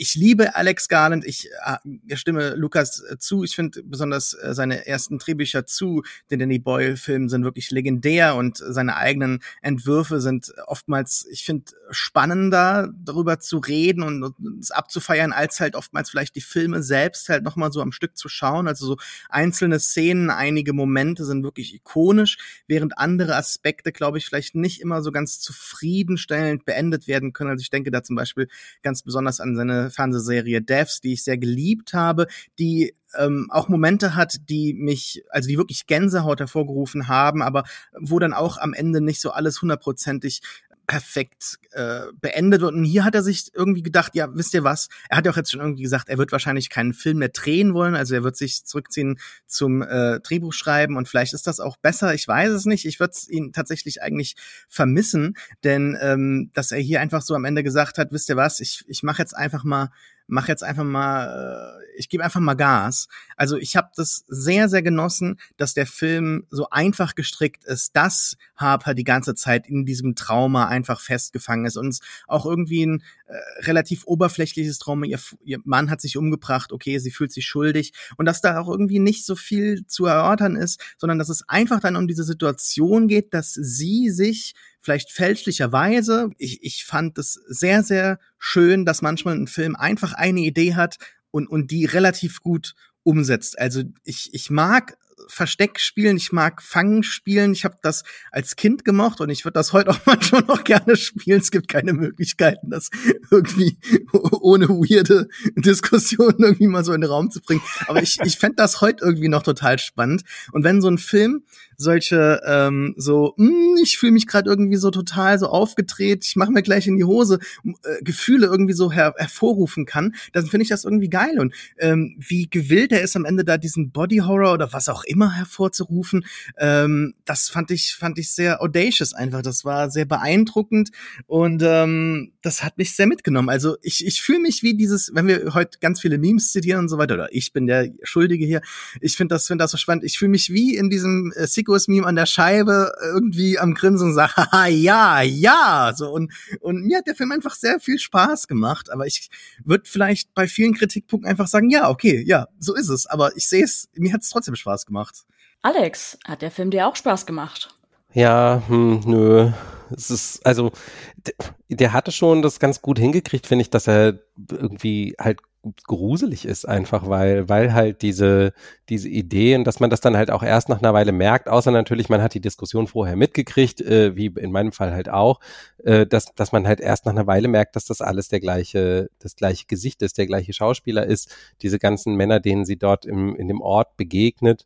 ich liebe Alex Garland, ich äh, stimme Lukas äh, zu, ich finde besonders äh, seine ersten Drehbücher zu den Danny Boyle-Filmen sind wirklich legendär und seine eigenen Entwürfe sind oftmals, ich finde, spannender darüber zu reden und es abzufeiern, als halt oftmals vielleicht die Filme selbst halt nochmal so am Stück zu schauen. Also so einzelne Szenen, einige Momente sind wirklich ikonisch, während andere Aspekte, glaube ich, vielleicht nicht immer so ganz zufriedenstellend beendet werden können. Also ich denke da zum Beispiel ganz besonders an seine Fernsehserie Devs, die ich sehr geliebt habe, die ähm, auch Momente hat, die mich, also die wirklich Gänsehaut hervorgerufen haben, aber wo dann auch am Ende nicht so alles hundertprozentig perfekt äh, beendet wird. Und hier hat er sich irgendwie gedacht, ja, wisst ihr was? Er hat ja auch jetzt schon irgendwie gesagt, er wird wahrscheinlich keinen Film mehr drehen wollen. Also er wird sich zurückziehen zum äh, Drehbuch schreiben und vielleicht ist das auch besser. Ich weiß es nicht. Ich würde ihn tatsächlich eigentlich vermissen, denn ähm, dass er hier einfach so am Ende gesagt hat, wisst ihr was? Ich ich mache jetzt einfach mal mach jetzt einfach mal, äh, ich gebe einfach mal Gas. Also ich habe das sehr, sehr genossen, dass der Film so einfach gestrickt ist, dass Harper die ganze Zeit in diesem Trauma einfach festgefangen ist und auch irgendwie ein äh, relativ oberflächliches Trauma. Ihr, ihr Mann hat sich umgebracht, okay, sie fühlt sich schuldig und dass da auch irgendwie nicht so viel zu erörtern ist, sondern dass es einfach dann um diese Situation geht, dass sie sich vielleicht fälschlicherweise. Ich, ich fand es sehr, sehr schön, dass manchmal ein Film einfach eine Idee hat und, und die relativ gut umsetzt. Also ich, ich mag Versteck spielen, ich mag Fangen spielen. Ich habe das als Kind gemocht und ich würde das heute auch manchmal noch gerne spielen. Es gibt keine Möglichkeiten, das irgendwie ohne weirde Diskussionen irgendwie mal so in den Raum zu bringen. Aber ich, ich fände das heute irgendwie noch total spannend. Und wenn so ein Film solche ähm, so, mh, hm, ich fühle mich gerade irgendwie so total so aufgedreht, ich mache mir gleich in die Hose, äh, Gefühle irgendwie so her hervorrufen kann, dann finde ich das irgendwie geil. Und ähm, wie gewillt er ist am Ende da diesen Body Horror oder was auch immer hervorzurufen, ähm, das fand ich fand ich sehr audacious einfach. Das war sehr beeindruckend und ähm, das hat mich sehr mitgenommen. Also ich, ich fühle mich wie dieses, wenn wir heute ganz viele Memes zitieren und so weiter, oder ich bin der Schuldige hier, ich finde das, finde das so spannend. Ich fühle mich wie in diesem äh, Sickos-Meme an der Scheibe irgendwie am Grinsen und sage, haha, ja, ja, so und, und mir hat der Film einfach sehr viel Spaß gemacht, aber ich würde vielleicht bei vielen Kritikpunkten einfach sagen, ja, okay, ja, so ist es, aber ich sehe es, mir hat es trotzdem Spaß gemacht. Alex, hat der Film dir auch Spaß gemacht? Ja, hm, nö. Es ist, also, der, der hatte schon das ganz gut hingekriegt, finde ich, dass er irgendwie halt gruselig ist einfach, weil, weil halt diese, diese Ideen, dass man das dann halt auch erst nach einer Weile merkt, außer natürlich, man hat die Diskussion vorher mitgekriegt, äh, wie in meinem Fall halt auch, äh, dass, dass man halt erst nach einer Weile merkt, dass das alles der gleiche, das gleiche Gesicht ist, der gleiche Schauspieler ist, diese ganzen Männer, denen sie dort im, in dem Ort begegnet.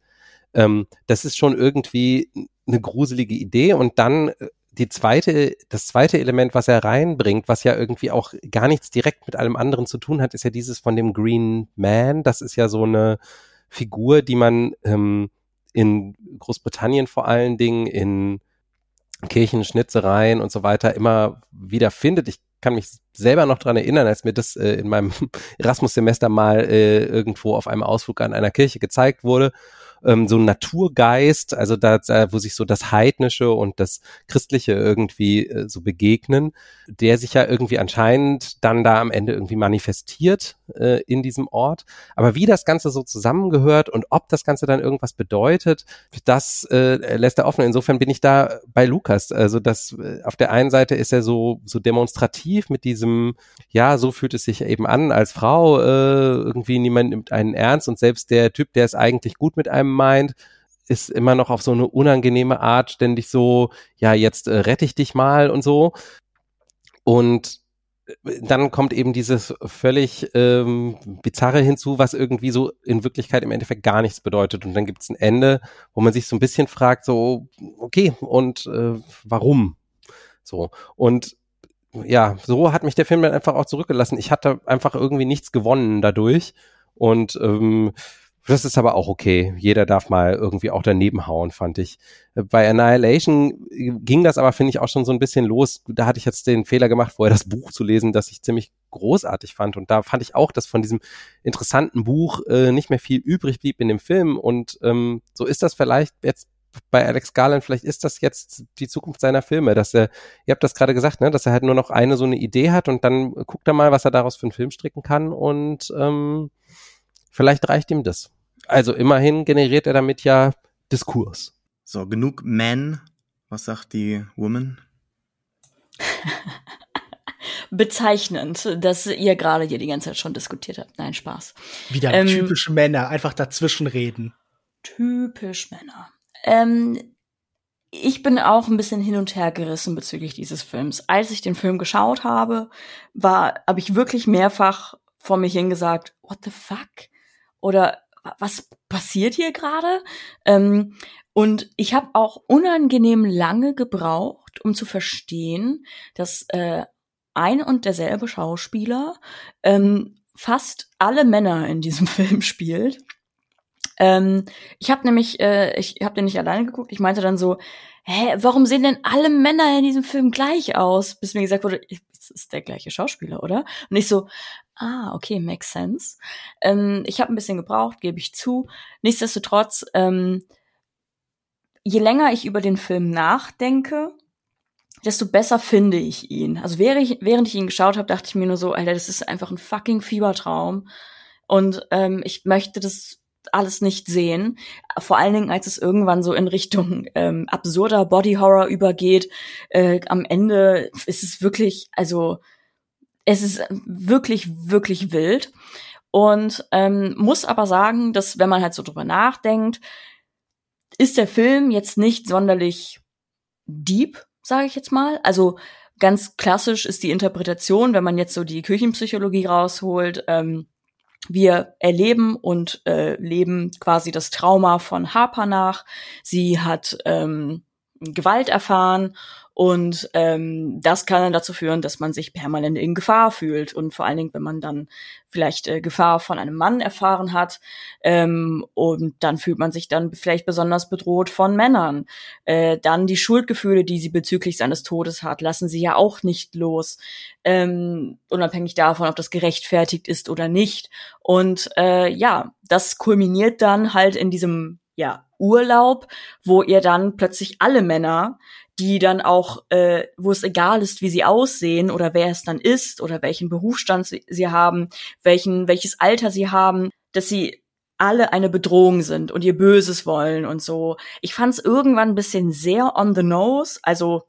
Ähm, das ist schon irgendwie eine gruselige Idee und dann äh, die zweite, das zweite Element, was er reinbringt, was ja irgendwie auch gar nichts direkt mit allem anderen zu tun hat, ist ja dieses von dem Green Man. Das ist ja so eine Figur, die man ähm, in Großbritannien vor allen Dingen in Kirchen, Schnitzereien und so weiter immer wieder findet. Ich kann mich selber noch dran erinnern, als mir das äh, in meinem Erasmus-Semester mal äh, irgendwo auf einem Ausflug an einer Kirche gezeigt wurde ähm, so ein Naturgeist, also da, wo sich so das Heidnische und das Christliche irgendwie äh, so begegnen, der sich ja irgendwie anscheinend dann da am Ende irgendwie manifestiert äh, in diesem Ort. Aber wie das Ganze so zusammengehört und ob das Ganze dann irgendwas bedeutet, das äh, lässt er offen. Insofern bin ich da bei Lukas. Also das äh, auf der einen Seite ist er so so demonstrativ mit diesem, ja, so fühlt es sich eben an als Frau. Äh, irgendwie niemand nimmt einen ernst und selbst der Typ, der es eigentlich gut mit einem meint, ist immer noch auf so eine unangenehme Art ständig so, ja, jetzt äh, rette ich dich mal und so. Und dann kommt eben dieses völlig ähm, bizarre hinzu, was irgendwie so in Wirklichkeit im Endeffekt gar nichts bedeutet. Und dann gibt es ein Ende, wo man sich so ein bisschen fragt, so, okay, und äh, warum? So. Und ja, so hat mich der Film dann einfach auch zurückgelassen. Ich hatte einfach irgendwie nichts gewonnen dadurch. Und ähm, das ist aber auch okay. Jeder darf mal irgendwie auch daneben hauen, fand ich. Bei Annihilation ging das aber, finde ich, auch schon so ein bisschen los. Da hatte ich jetzt den Fehler gemacht, vorher das Buch zu lesen, das ich ziemlich großartig fand. Und da fand ich auch, dass von diesem interessanten Buch äh, nicht mehr viel übrig blieb in dem Film. Und ähm, so ist das vielleicht jetzt bei Alex Garland, vielleicht ist das jetzt die Zukunft seiner Filme, dass er, ihr habt das gerade gesagt, ne, dass er halt nur noch eine so eine Idee hat und dann guckt er mal, was er daraus für einen Film stricken kann und ähm, Vielleicht reicht ihm das. Also immerhin generiert er damit ja Diskurs. So, genug Men. Was sagt die Woman? Bezeichnend, dass ihr gerade hier die ganze Zeit schon diskutiert habt. Nein, Spaß. Wieder ähm, typische Männer, einfach dazwischenreden. Typisch Männer. Ähm, ich bin auch ein bisschen hin und her gerissen bezüglich dieses Films. Als ich den Film geschaut habe, war, habe ich wirklich mehrfach vor mich hingesagt, what the fuck? oder was passiert hier gerade? Ähm, und ich habe auch unangenehm lange gebraucht, um zu verstehen, dass äh, ein und derselbe Schauspieler ähm, fast alle Männer in diesem Film spielt. Ähm, ich habe nämlich, äh, ich habe den nicht alleine geguckt. Ich meinte dann so, hä, warum sehen denn alle Männer in diesem Film gleich aus? Bis mir gesagt wurde, das ist der gleiche Schauspieler, oder? Und ich so, ah, okay, makes sense. Ähm, ich habe ein bisschen gebraucht, gebe ich zu. Nichtsdestotrotz, ähm, je länger ich über den Film nachdenke, desto besser finde ich ihn. Also während ich, während ich ihn geschaut habe, dachte ich mir nur so, Alter, das ist einfach ein fucking Fiebertraum. Und ähm, ich möchte das alles nicht sehen. Vor allen Dingen, als es irgendwann so in Richtung ähm, absurder Body Horror übergeht. Äh, am Ende ist es wirklich, also es ist wirklich, wirklich wild. Und ähm, muss aber sagen, dass wenn man halt so drüber nachdenkt, ist der Film jetzt nicht sonderlich deep, sage ich jetzt mal. Also ganz klassisch ist die Interpretation, wenn man jetzt so die Küchenpsychologie rausholt. Ähm, wir erleben und äh, leben quasi das Trauma von Harper nach. Sie hat ähm, Gewalt erfahren Und ähm, das kann dann dazu führen, dass man sich permanent in Gefahr fühlt. Und vor allen Dingen, wenn man dann vielleicht äh, Gefahr von einem Mann erfahren hat, ähm, und dann fühlt man sich dann vielleicht besonders bedroht von Männern. Äh, dann die Schuldgefühle, die sie bezüglich seines Todes hat, lassen sie ja auch nicht los. Ähm, unabhängig davon, ob das gerechtfertigt ist oder nicht. Und äh, ja, das kulminiert dann halt in diesem ja, Urlaub, wo ihr dann plötzlich alle Männer, die dann auch, äh, wo es egal ist, wie sie aussehen oder wer es dann ist oder welchen Berufsstand sie, sie haben, welchen, welches Alter sie haben, dass sie alle eine Bedrohung sind und ihr Böses wollen und so. Ich fand es irgendwann ein bisschen sehr on the nose, also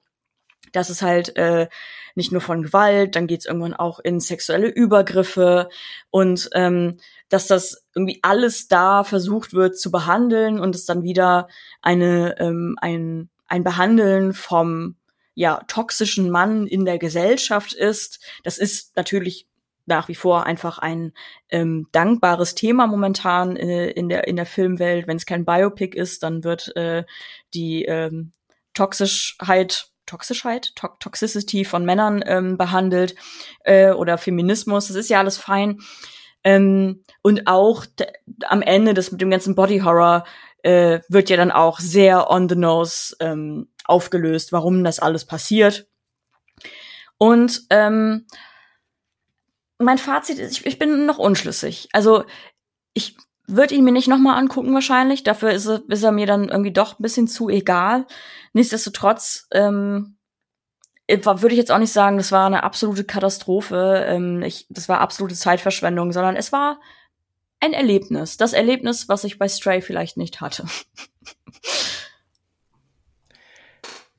dass es halt äh, nicht nur von Gewalt, dann geht's irgendwann auch in sexuelle Übergriffe und ähm, dass das irgendwie alles da versucht wird zu behandeln und es dann wieder eine ähm, ein ein Behandeln vom ja toxischen Mann in der Gesellschaft ist. Das ist natürlich nach wie vor einfach ein ähm, dankbares Thema momentan äh, in der in der Filmwelt. Wenn es kein Biopic ist, dann wird äh, die ähm, Toxischheit Toxischheit, to Toxicity von Männern ähm, behandelt äh, oder Feminismus. Das ist ja alles fein. Ähm, und auch am Ende des mit dem ganzen Body Horror äh, wird ja dann auch sehr on the nose ähm, aufgelöst, warum das alles passiert. Und ähm, mein Fazit ist, ich, ich bin noch unschlüssig. Also ich würde ihn mir nicht nochmal angucken wahrscheinlich. Dafür ist er, ist er mir dann irgendwie doch ein bisschen zu egal. Nichtsdestotrotz ähm, würde ich jetzt auch nicht sagen, das war eine absolute Katastrophe. Ähm, ich, das war absolute Zeitverschwendung, sondern es war ein Erlebnis. Das Erlebnis, was ich bei Stray vielleicht nicht hatte.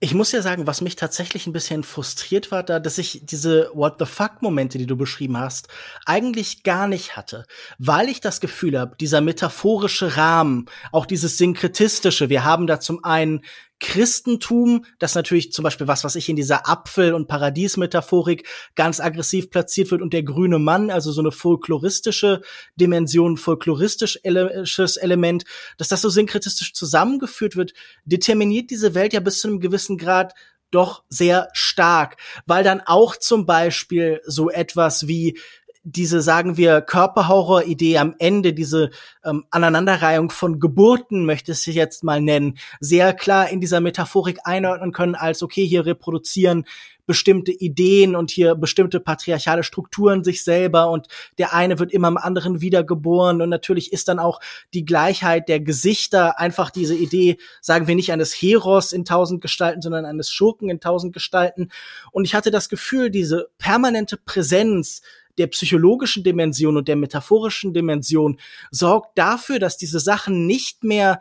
Ich muss ja sagen, was mich tatsächlich ein bisschen frustriert war, da, dass ich diese What the fuck Momente, die du beschrieben hast, eigentlich gar nicht hatte, weil ich das Gefühl habe, dieser metaphorische Rahmen, auch dieses synkretistische, wir haben da zum einen Christentum, das natürlich zum Beispiel was, was ich in dieser Apfel- und Paradiesmetaphorik ganz aggressiv platziert wird und der grüne Mann, also so eine folkloristische Dimension, folkloristisches Element, dass das so synkretistisch zusammengeführt wird, determiniert diese Welt ja bis zu einem gewissen Grad doch sehr stark, weil dann auch zum Beispiel so etwas wie diese, sagen wir, Körperhorror-Idee am Ende, diese ähm, Aneinanderreihung von Geburten, möchte ich jetzt mal nennen, sehr klar in dieser Metaphorik einordnen können, als okay, hier reproduzieren bestimmte Ideen und hier bestimmte patriarchale Strukturen sich selber und der eine wird immer am anderen wiedergeboren. Und natürlich ist dann auch die Gleichheit der Gesichter einfach diese Idee, sagen wir nicht eines Heros in tausend Gestalten, sondern eines Schurken in tausend Gestalten. Und ich hatte das Gefühl, diese permanente Präsenz der psychologischen Dimension und der metaphorischen Dimension sorgt dafür, dass diese Sachen nicht mehr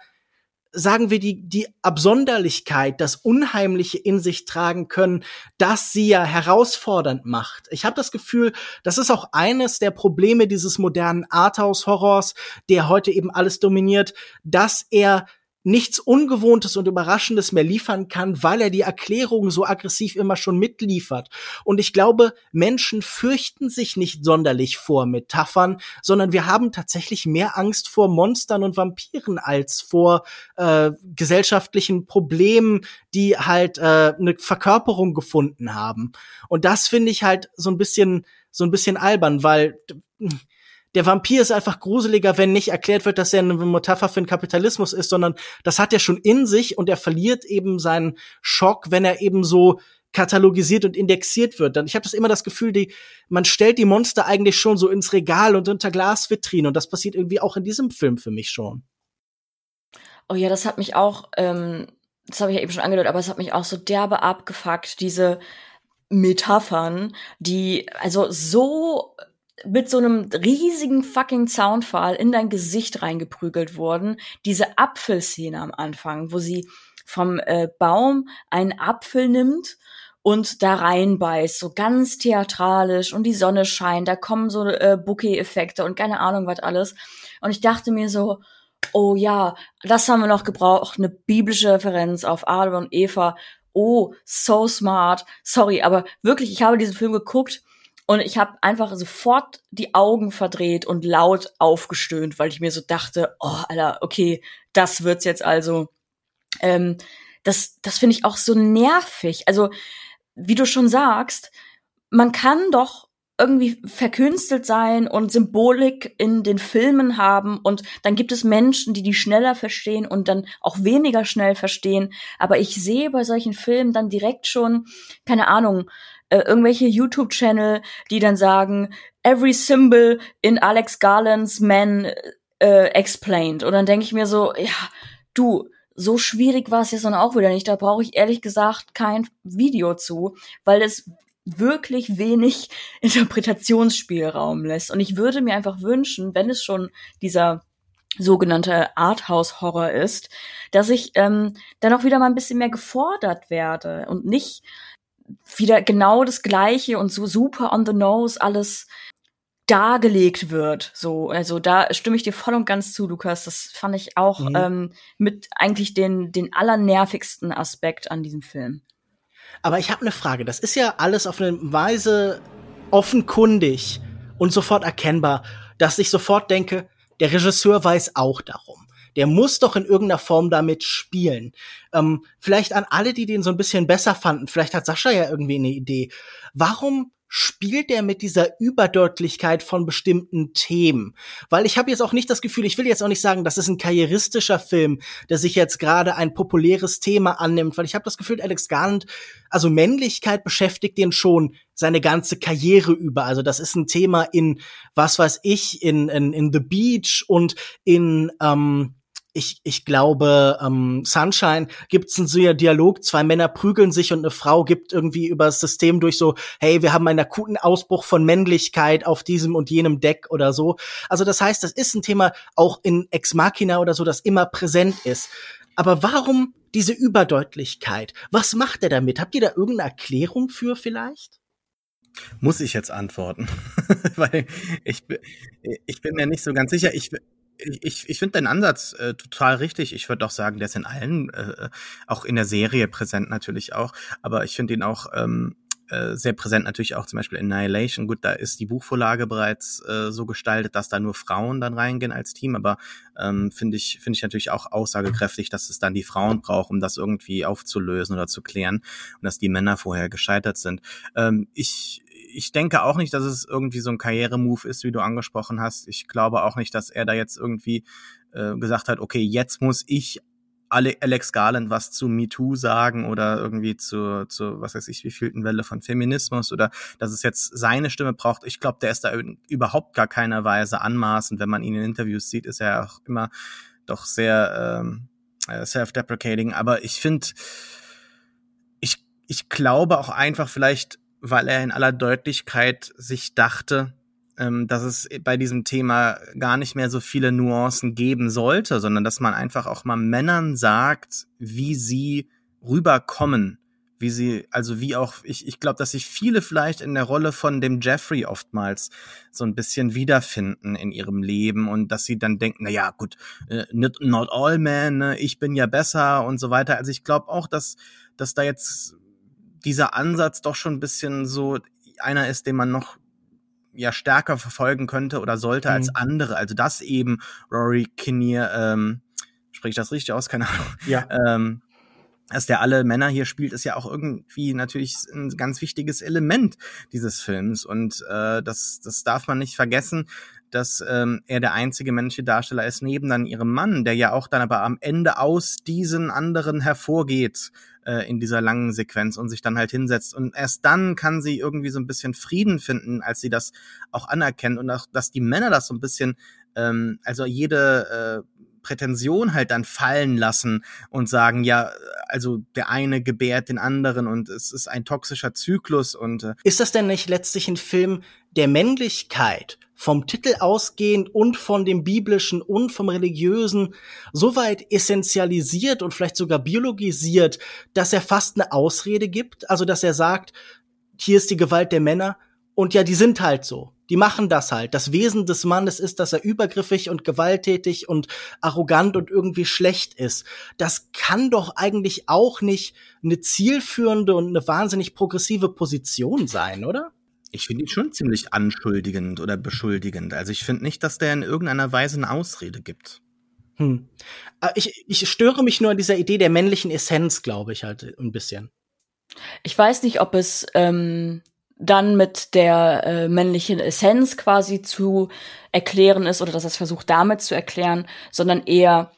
sagen wir, die, die Absonderlichkeit, das Unheimliche in sich tragen können, das sie ja herausfordernd macht. Ich habe das Gefühl, das ist auch eines der Probleme dieses modernen Arthouse-Horrors, der heute eben alles dominiert, dass er nichts Ungewohntes und Überraschendes mehr liefern kann, weil er die Erklärung so aggressiv immer schon mitliefert. Und ich glaube, Menschen fürchten sich nicht sonderlich vor Metaphern, sondern wir haben tatsächlich mehr Angst vor Monstern und Vampiren als vor äh, gesellschaftlichen Problemen, die halt äh, eine Verkörperung gefunden haben. Und das finde ich halt so ein bisschen so ein bisschen albern, weil der Vampir ist einfach gruseliger, wenn nicht erklärt wird, dass er eine Metapher für den Kapitalismus ist, sondern das hat er schon in sich und er verliert eben seinen Schock, wenn er eben so katalogisiert und indexiert wird. Dann ich habe das immer das Gefühl, die man stellt die Monster eigentlich schon so ins Regal und unter Glasvitrinen und das passiert irgendwie auch in diesem Film für mich schon. Oh ja, das hat mich auch, ähm, das habe ich ja eben schon angedeutet, aber es hat mich auch so derbe abgefuckt, diese Metaphern, die also so mit so einem riesigen fucking Soundfall in dein Gesicht reingeprügelt wurden. Diese Apfelszene am Anfang, wo sie vom äh, Baum einen Apfel nimmt und da reinbeißt, so ganz theatralisch und die Sonne scheint, da kommen so äh, Bouquet-Effekte und keine Ahnung was alles. Und ich dachte mir so, oh ja, das haben wir noch gebraucht, eine biblische Referenz auf Adam und Eva. Oh, so smart. Sorry, aber wirklich, ich habe diesen Film geguckt und ich habe einfach sofort die Augen verdreht und laut aufgestöhnt, weil ich mir so dachte, oh, Alter, okay, das wird's jetzt also. Ähm, das, das finde ich auch so nervig. Also, wie du schon sagst, man kann doch irgendwie verkünstelt sein und Symbolik in den Filmen haben und dann gibt es Menschen, die die schneller verstehen und dann auch weniger schnell verstehen. Aber ich sehe bei solchen Filmen dann direkt schon, keine Ahnung, äh, irgendwelche YouTube-Channel, die dann sagen, every symbol in Alex Garlands Man äh, explained. Und dann denke ich mir so, ja, du, so schwierig war es jetzt dann auch wieder nicht. Da brauche ich ehrlich gesagt kein Video zu, weil es wirklich wenig Interpretationsspielraum lässt. Und ich würde mir einfach wünschen, wenn es schon dieser sogenannte Arthouse-Horror ist, dass ich ähm, dann auch wieder mal ein bisschen mehr gefordert werde und nicht wieder genau das Gleiche und so super on the nose alles dargelegt wird. So, also da stimme ich dir voll und ganz zu, Lukas. Das fand ich auch mhm. ähm, mit eigentlich den den allernervigsten Aspekt an diesem Film. Aber ich habe eine Frage. Das ist ja alles auf eine Weise offenkundig und sofort erkennbar, dass ich sofort denke, der Regisseur weiß auch darum. Der muss doch in irgendeiner Form damit spielen. Ähm, vielleicht an alle, die den so ein bisschen besser fanden. Vielleicht hat Sascha ja irgendwie eine Idee. Warum spielt er mit dieser Überdeutlichkeit von bestimmten Themen? Weil ich habe jetzt auch nicht das Gefühl, ich will jetzt auch nicht sagen, das ist ein karrieristischer Film, der sich jetzt gerade ein populäres Thema annimmt, weil ich habe das Gefühl, Alex Garland, also Männlichkeit beschäftigt den schon seine ganze Karriere über. Also das ist ein Thema in, was weiß ich, in, in, in The Beach und in ähm, ich, ich glaube, ähm, Sunshine gibt es einen so Dialog, zwei Männer prügeln sich und eine Frau gibt irgendwie über das System durch so, hey, wir haben einen akuten Ausbruch von Männlichkeit auf diesem und jenem Deck oder so. Also das heißt, das ist ein Thema auch in Ex Machina oder so, das immer präsent ist. Aber warum diese Überdeutlichkeit? Was macht er damit? Habt ihr da irgendeine Erklärung für vielleicht? Muss ich jetzt antworten? Weil ich, ich bin mir nicht so ganz sicher. Ich, ich, ich finde deinen Ansatz äh, total richtig. Ich würde auch sagen, der ist in allen, äh, auch in der Serie präsent natürlich auch. Aber ich finde ihn auch ähm, äh, sehr präsent natürlich auch zum Beispiel Annihilation. Gut, da ist die Buchvorlage bereits äh, so gestaltet, dass da nur Frauen dann reingehen als Team. Aber ähm, finde ich finde ich natürlich auch aussagekräftig, dass es dann die Frauen braucht, um das irgendwie aufzulösen oder zu klären und dass die Männer vorher gescheitert sind. Ähm, ich ich denke auch nicht, dass es irgendwie so ein Karrieremove ist, wie du angesprochen hast. Ich glaube auch nicht, dass er da jetzt irgendwie äh, gesagt hat, okay, jetzt muss ich Alex Garland was zu MeToo sagen oder irgendwie zu, zu was weiß ich, wie vielten Welle von Feminismus oder dass es jetzt seine Stimme braucht. Ich glaube, der ist da überhaupt gar keiner Weise anmaßend. Wenn man ihn in Interviews sieht, ist er auch immer doch sehr ähm, äh, self-deprecating. Aber ich finde, ich, ich glaube auch einfach vielleicht, weil er in aller Deutlichkeit sich dachte, ähm, dass es bei diesem Thema gar nicht mehr so viele Nuancen geben sollte, sondern dass man einfach auch mal Männern sagt, wie sie rüberkommen, wie sie, also wie auch, ich, ich glaube, dass sich viele vielleicht in der Rolle von dem Jeffrey oftmals so ein bisschen wiederfinden in ihrem Leben und dass sie dann denken, na ja, gut, äh, not, all men, ne, ich bin ja besser und so weiter. Also ich glaube auch, dass, dass da jetzt dieser Ansatz doch schon ein bisschen so einer ist, den man noch ja stärker verfolgen könnte oder sollte mhm. als andere. Also dass eben Rory Kinnear, ähm, spreche ich das richtig aus? Keine Ahnung. Ja. Ähm, dass der alle Männer hier spielt, ist ja auch irgendwie natürlich ein ganz wichtiges Element dieses Films. Und äh, das, das darf man nicht vergessen, dass ähm, er der einzige männliche Darsteller ist, neben dann ihrem Mann, der ja auch dann aber am Ende aus diesen anderen hervorgeht äh, in dieser langen Sequenz und sich dann halt hinsetzt. Und erst dann kann sie irgendwie so ein bisschen Frieden finden, als sie das auch anerkennt und auch, dass die Männer das so ein bisschen, ähm, also jede äh, Prätension halt dann fallen lassen und sagen, ja, also der eine gebärt den anderen und es ist ein toxischer Zyklus und äh ist das denn nicht letztlich ein Film der Männlichkeit? Vom Titel ausgehend und von dem biblischen und vom religiösen so weit essentialisiert und vielleicht sogar biologisiert, dass er fast eine Ausrede gibt, also dass er sagt, hier ist die Gewalt der Männer und ja, die sind halt so. Die machen das halt. Das Wesen des Mannes ist, dass er übergriffig und gewalttätig und arrogant und irgendwie schlecht ist. Das kann doch eigentlich auch nicht eine zielführende und eine wahnsinnig progressive Position sein, oder? Ich finde ihn schon ziemlich anschuldigend oder beschuldigend. Also ich finde nicht, dass der in irgendeiner Weise eine Ausrede gibt. Hm. Äh, ich, ich störe mich nur an dieser Idee der männlichen Essenz, glaube ich halt ein bisschen. Ich weiß nicht, ob es ähm, dann mit der äh, männlichen Essenz quasi zu erklären ist oder dass es versucht damit zu erklären, sondern eher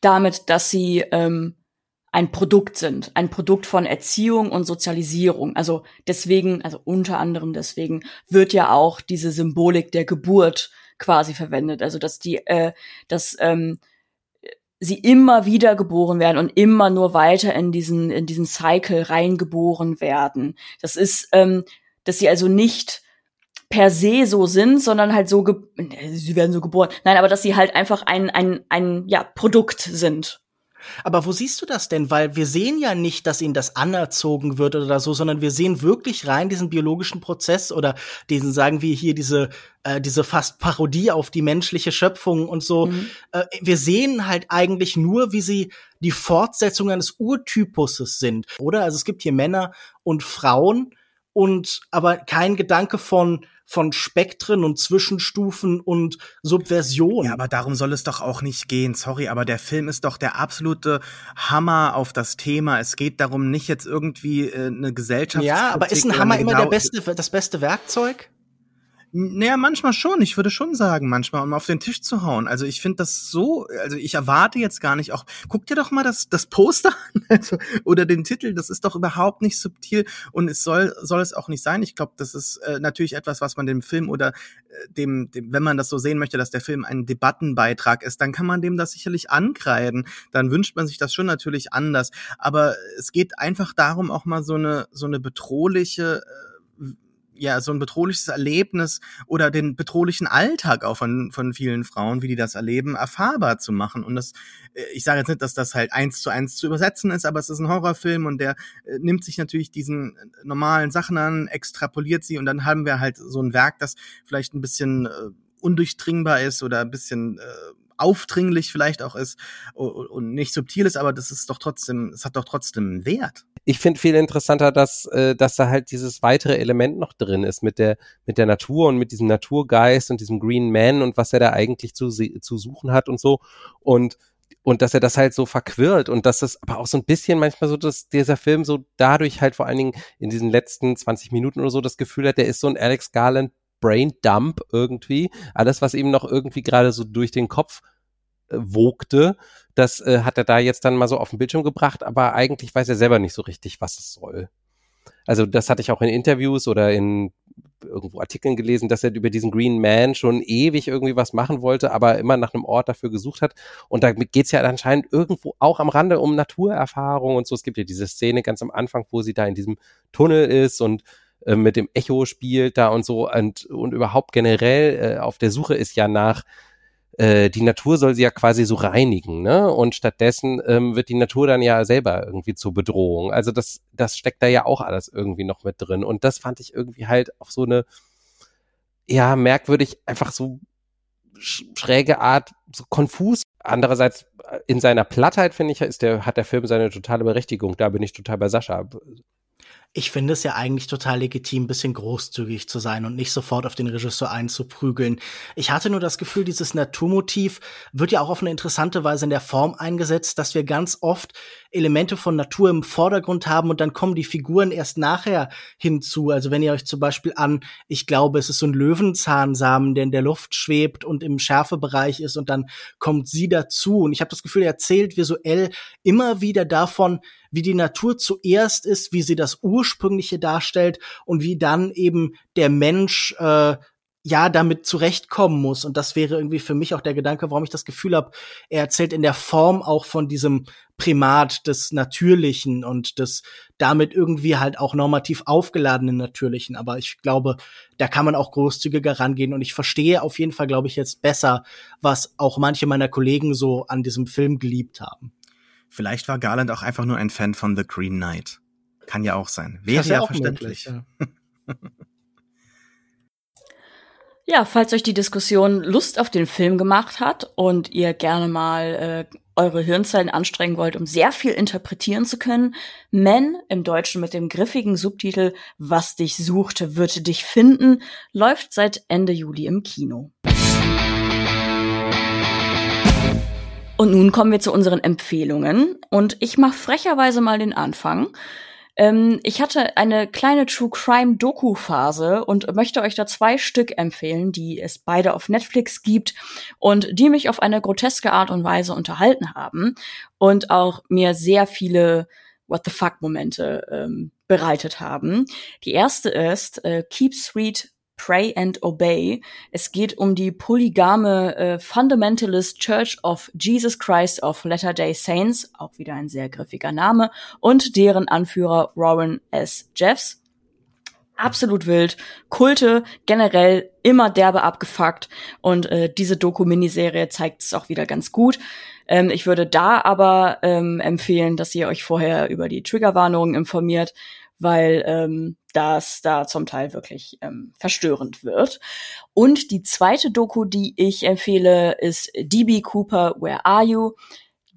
damit, dass sie ähm, ein Produkt sind, ein Produkt von Erziehung und Sozialisierung. Also deswegen, also unter anderem deswegen wird ja auch diese Symbolik der Geburt quasi verwendet. Also dass die, äh, dass ähm, sie immer wieder geboren werden und immer nur weiter in diesen in diesen Cycle reingeboren werden. Das ist, ähm, dass sie also nicht per se so sind, sondern halt so, sie werden so geboren. Nein, aber dass sie halt einfach ein ein ein ja Produkt sind. Aber wo siehst du das denn? Weil wir sehen ja nicht, dass ihnen das anerzogen wird oder so, sondern wir sehen wirklich rein diesen biologischen Prozess oder diesen, sagen wir hier, diese, äh, diese fast Parodie auf die menschliche Schöpfung und so. Mhm. Äh, wir sehen halt eigentlich nur, wie sie die Fortsetzung eines Urtypuses sind, oder? Also es gibt hier Männer und Frauen und aber kein Gedanke von von Spektren und Zwischenstufen und Subversion. Ja, aber darum soll es doch auch nicht gehen. Sorry, aber der Film ist doch der absolute Hammer auf das Thema. Es geht darum, nicht jetzt irgendwie äh, eine Gesellschaft. Ja, aber ist ein Hammer immer der beste, das beste Werkzeug? Naja, manchmal schon. Ich würde schon sagen, manchmal, um auf den Tisch zu hauen. Also ich finde das so, also ich erwarte jetzt gar nicht auch, guck dir doch mal das, das Poster an also, oder den Titel, das ist doch überhaupt nicht subtil und es soll, soll es auch nicht sein. Ich glaube, das ist äh, natürlich etwas, was man dem Film oder äh, dem, dem, wenn man das so sehen möchte, dass der Film ein Debattenbeitrag ist, dann kann man dem das sicherlich ankreiden. Dann wünscht man sich das schon natürlich anders. Aber es geht einfach darum, auch mal so eine, so eine bedrohliche, äh, ja so ein bedrohliches Erlebnis oder den bedrohlichen Alltag auch von von vielen Frauen, wie die das erleben, erfahrbar zu machen. Und das, äh, ich sage jetzt nicht, dass das halt eins zu eins zu übersetzen ist, aber es ist ein Horrorfilm und der äh, nimmt sich natürlich diesen äh, normalen Sachen an, extrapoliert sie und dann haben wir halt so ein Werk, das vielleicht ein bisschen äh, undurchdringbar ist oder ein bisschen äh, aufdringlich vielleicht auch ist und nicht subtil ist, aber das ist doch trotzdem, es hat doch trotzdem Wert. Ich finde viel interessanter, dass, äh, dass da halt dieses weitere Element noch drin ist mit der, mit der Natur und mit diesem Naturgeist und diesem Green Man und was er da eigentlich zu, zu suchen hat und so. Und und dass er das halt so verquirlt und dass es aber auch so ein bisschen manchmal so, dass dieser Film so dadurch halt vor allen Dingen in diesen letzten 20 Minuten oder so das Gefühl hat, der ist so ein Alex Garland Brain Dump irgendwie. Alles, was ihm noch irgendwie gerade so durch den Kopf äh, wogte, das äh, hat er da jetzt dann mal so auf den Bildschirm gebracht, aber eigentlich weiß er selber nicht so richtig, was es soll. Also das hatte ich auch in Interviews oder in irgendwo Artikeln gelesen, dass er über diesen Green Man schon ewig irgendwie was machen wollte, aber immer nach einem Ort dafür gesucht hat. Und da geht's ja anscheinend irgendwo auch am Rande um Naturerfahrung und so. Es gibt ja diese Szene ganz am Anfang, wo sie da in diesem Tunnel ist und äh, mit dem Echo spielt da und so und, und überhaupt generell äh, auf der Suche ist ja nach äh, die Natur soll sie ja quasi so reinigen, ne? Und stattdessen ähm, wird die Natur dann ja selber irgendwie zur Bedrohung. Also das, das steckt da ja auch alles irgendwie noch mit drin. Und das fand ich irgendwie halt auf so eine, ja, merkwürdig, einfach so schräge Art, so konfus. Andererseits äh, in seiner Plattheit, finde ich, ist der, hat der Film seine totale Berechtigung. Da bin ich total bei Sascha ich finde es ja eigentlich total legitim, bisschen großzügig zu sein und nicht sofort auf den Regisseur einzuprügeln. Ich hatte nur das Gefühl, dieses Naturmotiv wird ja auch auf eine interessante Weise in der Form eingesetzt, dass wir ganz oft Elemente von Natur im Vordergrund haben und dann kommen die Figuren erst nachher hinzu. Also wenn ihr euch zum Beispiel an, ich glaube, es ist so ein Löwenzahnsamen, der in der Luft schwebt und im Schärfebereich ist und dann kommt sie dazu. Und ich habe das Gefühl, er erzählt visuell immer wieder davon, wie die Natur zuerst ist, wie sie das Ursprüngliche darstellt und wie dann eben der Mensch äh, ja damit zurechtkommen muss. Und das wäre irgendwie für mich auch der Gedanke, warum ich das Gefühl habe, er erzählt in der Form auch von diesem Primat des Natürlichen und des damit irgendwie halt auch normativ aufgeladenen Natürlichen. Aber ich glaube, da kann man auch großzügiger rangehen. Und ich verstehe auf jeden Fall, glaube ich, jetzt besser, was auch manche meiner Kollegen so an diesem Film geliebt haben. Vielleicht war Garland auch einfach nur ein Fan von The Green Knight. Kann ja auch sein. Wäre ja, ja verständlich. Möglich, ja. ja, falls euch die Diskussion Lust auf den Film gemacht hat und ihr gerne mal äh, eure Hirnzellen anstrengen wollt, um sehr viel interpretieren zu können, Men im Deutschen mit dem griffigen Subtitel Was dich sucht, wird dich finden, läuft seit Ende Juli im Kino. Und nun kommen wir zu unseren Empfehlungen. Und ich mache frecherweise mal den Anfang. Ähm, ich hatte eine kleine True Crime Doku Phase und möchte euch da zwei Stück empfehlen, die es beide auf Netflix gibt und die mich auf eine groteske Art und Weise unterhalten haben und auch mir sehr viele What the fuck Momente ähm, bereitet haben. Die erste ist äh, Keep Sweet Pray and Obey. Es geht um die polygame äh, Fundamentalist Church of Jesus Christ of Latter-day Saints, auch wieder ein sehr griffiger Name, und deren Anführer Warren S. Jeffs. Absolut wild, Kulte generell immer derbe abgefuckt und äh, diese Doku-Miniserie zeigt es auch wieder ganz gut. Ähm, ich würde da aber ähm, empfehlen, dass ihr euch vorher über die Triggerwarnungen informiert, weil ähm, das da zum Teil wirklich ähm, verstörend wird. Und die zweite Doku, die ich empfehle, ist DB Cooper, Where Are You?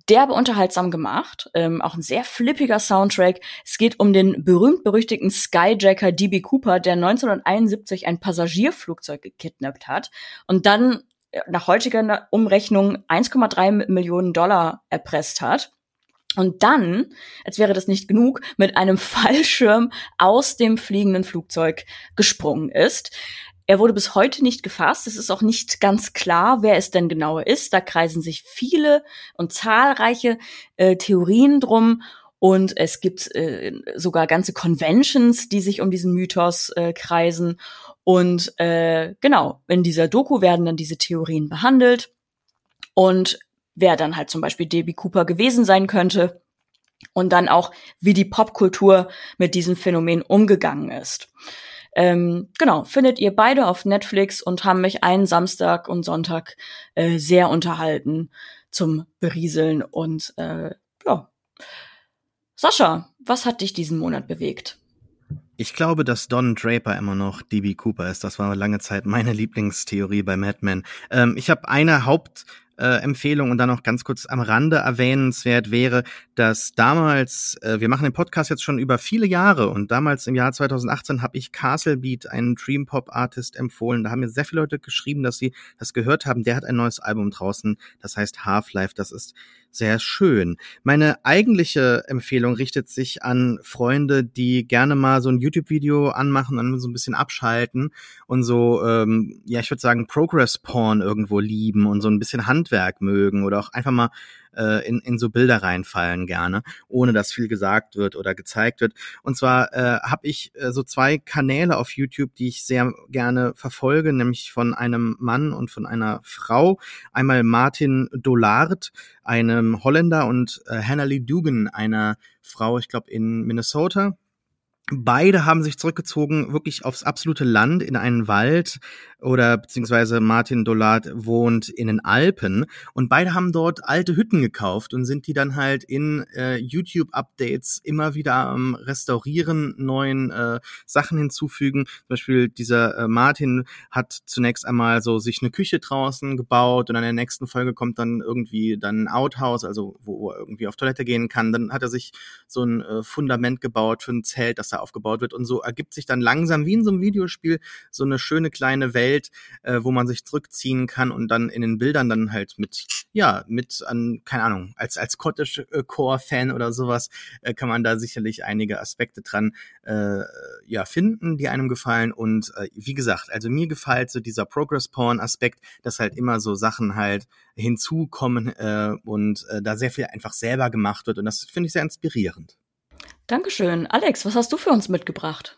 derbe unterhaltsam gemacht, ähm, auch ein sehr flippiger Soundtrack. Es geht um den berühmt-berüchtigten Skyjacker DB Cooper, der 1971 ein Passagierflugzeug gekidnappt hat und dann äh, nach heutiger Umrechnung 1,3 Millionen Dollar erpresst hat und dann, als wäre das nicht genug, mit einem Fallschirm aus dem fliegenden Flugzeug gesprungen ist. Er wurde bis heute nicht gefasst. Es ist auch nicht ganz klar, wer es denn genauer ist. Da kreisen sich viele und zahlreiche äh, Theorien drum. Und es gibt äh, sogar ganze Conventions, die sich um diesen Mythos äh, kreisen. Und äh, genau, in dieser Doku werden dann diese Theorien behandelt. Und wer dann halt zum Beispiel Debbie Cooper gewesen sein könnte und dann auch, wie die Popkultur mit diesem Phänomen umgegangen ist. Ähm, genau, findet ihr beide auf Netflix und haben mich einen Samstag und Sonntag äh, sehr unterhalten zum Berieseln und äh, ja. Sascha, was hat dich diesen Monat bewegt? Ich glaube, dass Don Draper immer noch DB Cooper ist. Das war lange Zeit meine Lieblingstheorie bei Mad Men. Ähm, ich habe eine Haupt äh, Empfehlung und dann noch ganz kurz am Rande erwähnenswert wäre, dass damals, äh, wir machen den Podcast jetzt schon über viele Jahre und damals im Jahr 2018 habe ich Castle Beat, einen Dream Pop Artist, empfohlen. Da haben mir sehr viele Leute geschrieben, dass sie das gehört haben. Der hat ein neues Album draußen, das heißt Half-Life. Das ist sehr schön. Meine eigentliche Empfehlung richtet sich an Freunde, die gerne mal so ein YouTube-Video anmachen und so ein bisschen abschalten und so, ähm, ja, ich würde sagen, Progress-Porn irgendwo lieben und so ein bisschen Handwerk mögen oder auch einfach mal äh, in, in so Bilder reinfallen gerne, ohne dass viel gesagt wird oder gezeigt wird. Und zwar äh, habe ich äh, so zwei Kanäle auf YouTube, die ich sehr gerne verfolge, nämlich von einem Mann und von einer Frau. Einmal Martin Dollard, einem Holländer, und äh, Hannah Lee Dugan, einer Frau, ich glaube in Minnesota. Beide haben sich zurückgezogen, wirklich aufs absolute Land, in einen Wald, oder beziehungsweise Martin Dollard wohnt in den Alpen und beide haben dort alte Hütten gekauft und sind die dann halt in äh, YouTube-Updates immer wieder am Restaurieren, neuen äh, Sachen hinzufügen. Zum Beispiel dieser äh, Martin hat zunächst einmal so sich eine Küche draußen gebaut und in der nächsten Folge kommt dann irgendwie dann ein Outhouse, also wo er irgendwie auf Toilette gehen kann. Dann hat er sich so ein äh, Fundament gebaut für ein Zelt, das da aufgebaut wird. Und so ergibt sich dann langsam wie in so einem Videospiel so eine schöne kleine Welt äh, wo man sich zurückziehen kann und dann in den Bildern dann halt mit, ja, mit an, keine Ahnung, als, als Cottage Core Fan oder sowas, äh, kann man da sicherlich einige Aspekte dran, äh, ja, finden, die einem gefallen. Und äh, wie gesagt, also mir gefällt so dieser Progress Porn Aspekt, dass halt immer so Sachen halt hinzukommen äh, und äh, da sehr viel einfach selber gemacht wird. Und das finde ich sehr inspirierend. Dankeschön. Alex, was hast du für uns mitgebracht?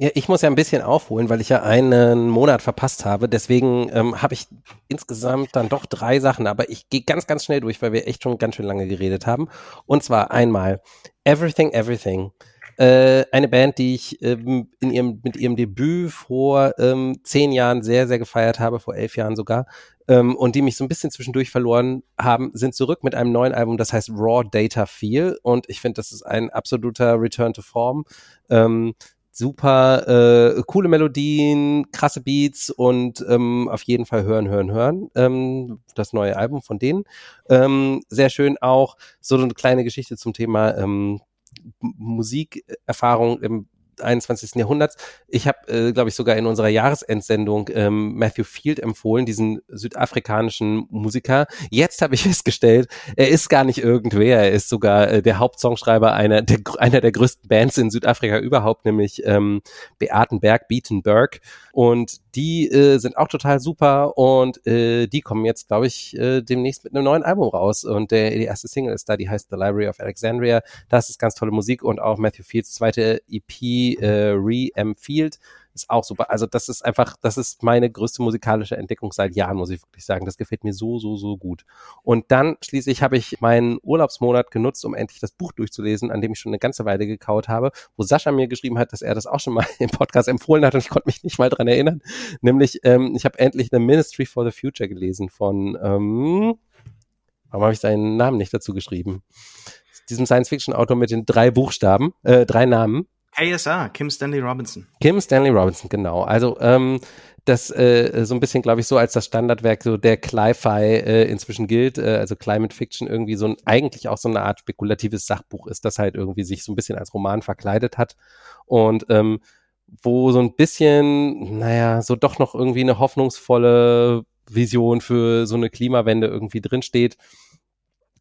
Ja, ich muss ja ein bisschen aufholen, weil ich ja einen Monat verpasst habe. Deswegen ähm, habe ich insgesamt dann doch drei Sachen, aber ich gehe ganz, ganz schnell durch, weil wir echt schon ganz schön lange geredet haben. Und zwar einmal Everything, Everything. Äh, eine Band, die ich ähm, in ihrem, mit ihrem Debüt vor ähm, zehn Jahren sehr, sehr gefeiert habe, vor elf Jahren sogar, ähm, und die mich so ein bisschen zwischendurch verloren haben, sind zurück mit einem neuen Album, das heißt Raw Data Feel. Und ich finde, das ist ein absoluter Return to Form. Ähm, super äh, coole Melodien, krasse Beats und ähm, auf jeden Fall hören, hören, hören. Ähm, das neue Album von denen. Ähm, sehr schön auch so eine kleine Geschichte zum Thema ähm, Musikerfahrung. Ähm, 21. Jahrhunderts. Ich habe, äh, glaube ich, sogar in unserer Jahresendsendung ähm, Matthew Field empfohlen, diesen südafrikanischen Musiker. Jetzt habe ich festgestellt, er ist gar nicht irgendwer. Er ist sogar äh, der Hauptsongschreiber einer der, einer der größten Bands in Südafrika überhaupt, nämlich ähm, Beatenberg, Beatenberg. Und die äh, sind auch total super und äh, die kommen jetzt, glaube ich, äh, demnächst mit einem neuen Album raus. Und der, die erste Single ist da, die heißt The Library of Alexandria. Das ist ganz tolle Musik und auch Matthew Fields zweite EP, äh, Re-M Field, ist auch super. Also das ist einfach, das ist meine größte musikalische Entdeckung seit Jahren, muss ich wirklich sagen. Das gefällt mir so, so, so gut. Und dann schließlich habe ich meinen Urlaubsmonat genutzt, um endlich das Buch durchzulesen, an dem ich schon eine ganze Weile gekaut habe, wo Sascha mir geschrieben hat, dass er das auch schon mal im Podcast empfohlen hat und ich konnte mich nicht mal dran erinnern. Nämlich, ähm, ich habe endlich The Ministry for the Future gelesen von, ähm, warum habe ich seinen Namen nicht dazu geschrieben? Diesem Science-Fiction-Autor mit den drei Buchstaben, äh, drei Namen. KSR, Kim Stanley Robinson. Kim Stanley Robinson, genau. Also ähm, das äh, so ein bisschen, glaube ich, so als das Standardwerk so der Cli-Fi äh, inzwischen gilt, äh, also Climate Fiction irgendwie so ein, eigentlich auch so eine Art spekulatives Sachbuch ist, das halt irgendwie sich so ein bisschen als Roman verkleidet hat und ähm, wo so ein bisschen, naja, so doch noch irgendwie eine hoffnungsvolle Vision für so eine Klimawende irgendwie drinsteht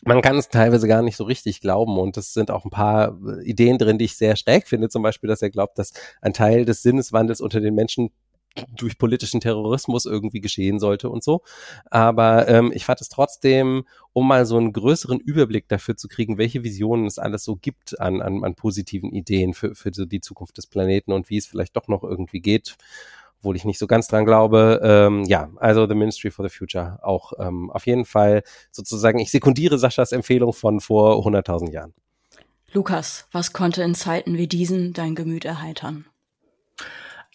man kann es teilweise gar nicht so richtig glauben und es sind auch ein paar äh, Ideen drin, die ich sehr schräg finde. Zum Beispiel, dass er glaubt, dass ein Teil des Sinneswandels unter den Menschen durch politischen Terrorismus irgendwie geschehen sollte und so. Aber ähm, ich fand es trotzdem, um mal so einen größeren Überblick dafür zu kriegen, welche Visionen es alles so gibt an, an, an positiven Ideen für, für so die Zukunft des Planeten und wie es vielleicht doch noch irgendwie geht, obwohl ich nicht so ganz dran glaube. Ähm, ja, also The Ministry for the Future auch ähm, auf jeden Fall sozusagen, ich sekundiere Saschas Empfehlung von vor 100.000 Jahren. Lukas, was konnte in Zeiten wie diesen dein Gemüt erheitern?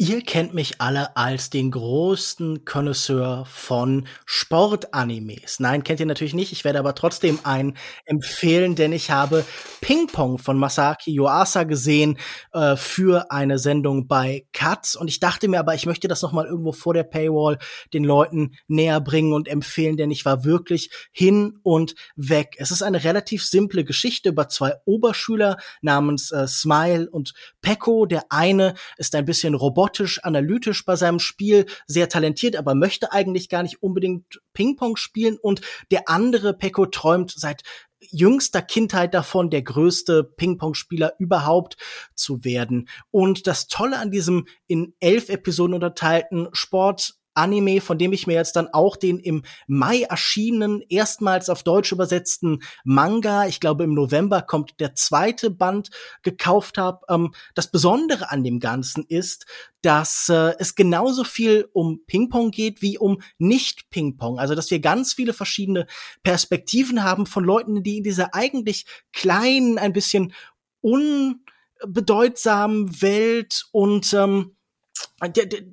Ihr kennt mich alle als den größten Connoisseur von Sportanimes. Nein, kennt ihr natürlich nicht. Ich werde aber trotzdem einen empfehlen, denn ich habe Ping Pong von Masaki Yuasa gesehen äh, für eine Sendung bei Katz. Und ich dachte mir aber, ich möchte das noch mal irgendwo vor der Paywall den Leuten näher bringen und empfehlen, denn ich war wirklich hin und weg. Es ist eine relativ simple Geschichte über zwei Oberschüler namens äh, Smile und Pecco. Der eine ist ein bisschen robotisch analytisch bei seinem Spiel, sehr talentiert, aber möchte eigentlich gar nicht unbedingt Ping-Pong spielen. Und der andere, Peko, träumt seit jüngster Kindheit davon, der größte Ping-Pong-Spieler überhaupt zu werden. Und das Tolle an diesem in elf Episoden unterteilten Sport Anime, von dem ich mir jetzt dann auch den im Mai erschienenen, erstmals auf Deutsch übersetzten Manga, ich glaube im November kommt der zweite Band, gekauft habe. Ähm, das Besondere an dem Ganzen ist, dass äh, es genauso viel um Ping-Pong geht wie um Nicht-Ping-Pong. Also, dass wir ganz viele verschiedene Perspektiven haben von Leuten, die in dieser eigentlich kleinen, ein bisschen unbedeutsamen Welt und ähm,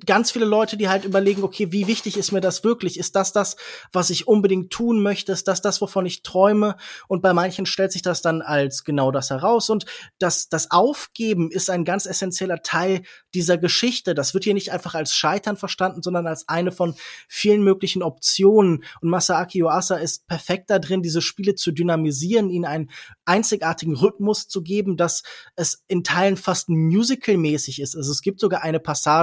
ganz viele Leute, die halt überlegen, okay, wie wichtig ist mir das wirklich? Ist das das, was ich unbedingt tun möchte? Ist das das, wovon ich träume? Und bei manchen stellt sich das dann als genau das heraus. Und das, das Aufgeben ist ein ganz essentieller Teil dieser Geschichte. Das wird hier nicht einfach als Scheitern verstanden, sondern als eine von vielen möglichen Optionen. Und Masaaki Yuasa ist perfekt da drin, diese Spiele zu dynamisieren, ihnen einen einzigartigen Rhythmus zu geben, dass es in Teilen fast musical-mäßig ist. Also es gibt sogar eine Passage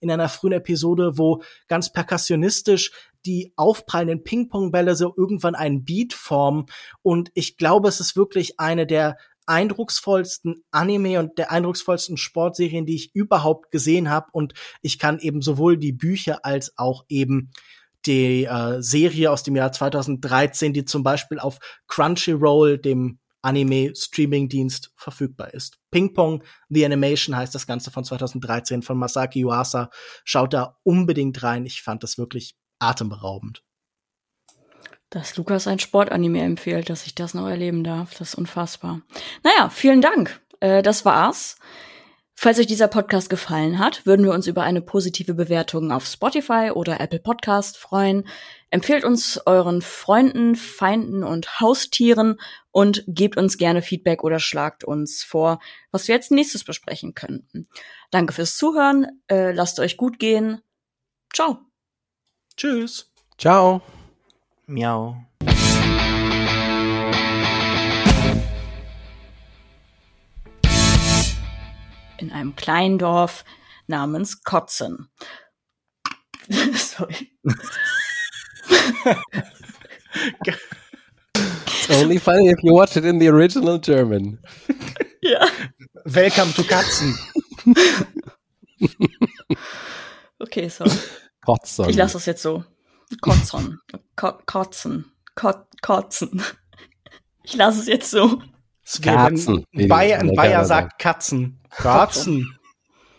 in einer frühen Episode, wo ganz perkussionistisch die aufprallenden Ping-Pong-Bälle so irgendwann einen Beat formen. Und ich glaube, es ist wirklich eine der eindrucksvollsten Anime und der eindrucksvollsten Sportserien, die ich überhaupt gesehen habe. Und ich kann eben sowohl die Bücher als auch eben die äh, Serie aus dem Jahr 2013, die zum Beispiel auf Crunchyroll, dem Anime-Streaming-Dienst verfügbar ist. Ping Pong The Animation heißt das Ganze von 2013 von Masaki Yuasa. Schaut da unbedingt rein. Ich fand das wirklich atemberaubend. Dass Lukas ein Sportanime empfiehlt, dass ich das noch erleben darf, das ist unfassbar. Naja, vielen Dank. Äh, das war's. Falls euch dieser Podcast gefallen hat, würden wir uns über eine positive Bewertung auf Spotify oder Apple Podcast freuen. Empfehlt uns euren Freunden, Feinden und Haustieren und gebt uns gerne Feedback oder schlagt uns vor, was wir jetzt nächstes besprechen könnten. Danke fürs Zuhören, äh, lasst euch gut gehen. Ciao. Tschüss. Ciao. Miau. In einem kleinen Dorf namens Kotzen. Sorry. It's only funny if you watch it in the original German. Ja. Welcome to Katzen. Okay, sorry. Kotzen. Ich lasse das jetzt so. Kotzen. Ko kotzen. Ko kotzen. Ich lasse es jetzt so. Katzen. Ein Bayer, ein Bayer sagt Katzen. Katzen.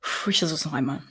Puh, ich versuche es noch einmal.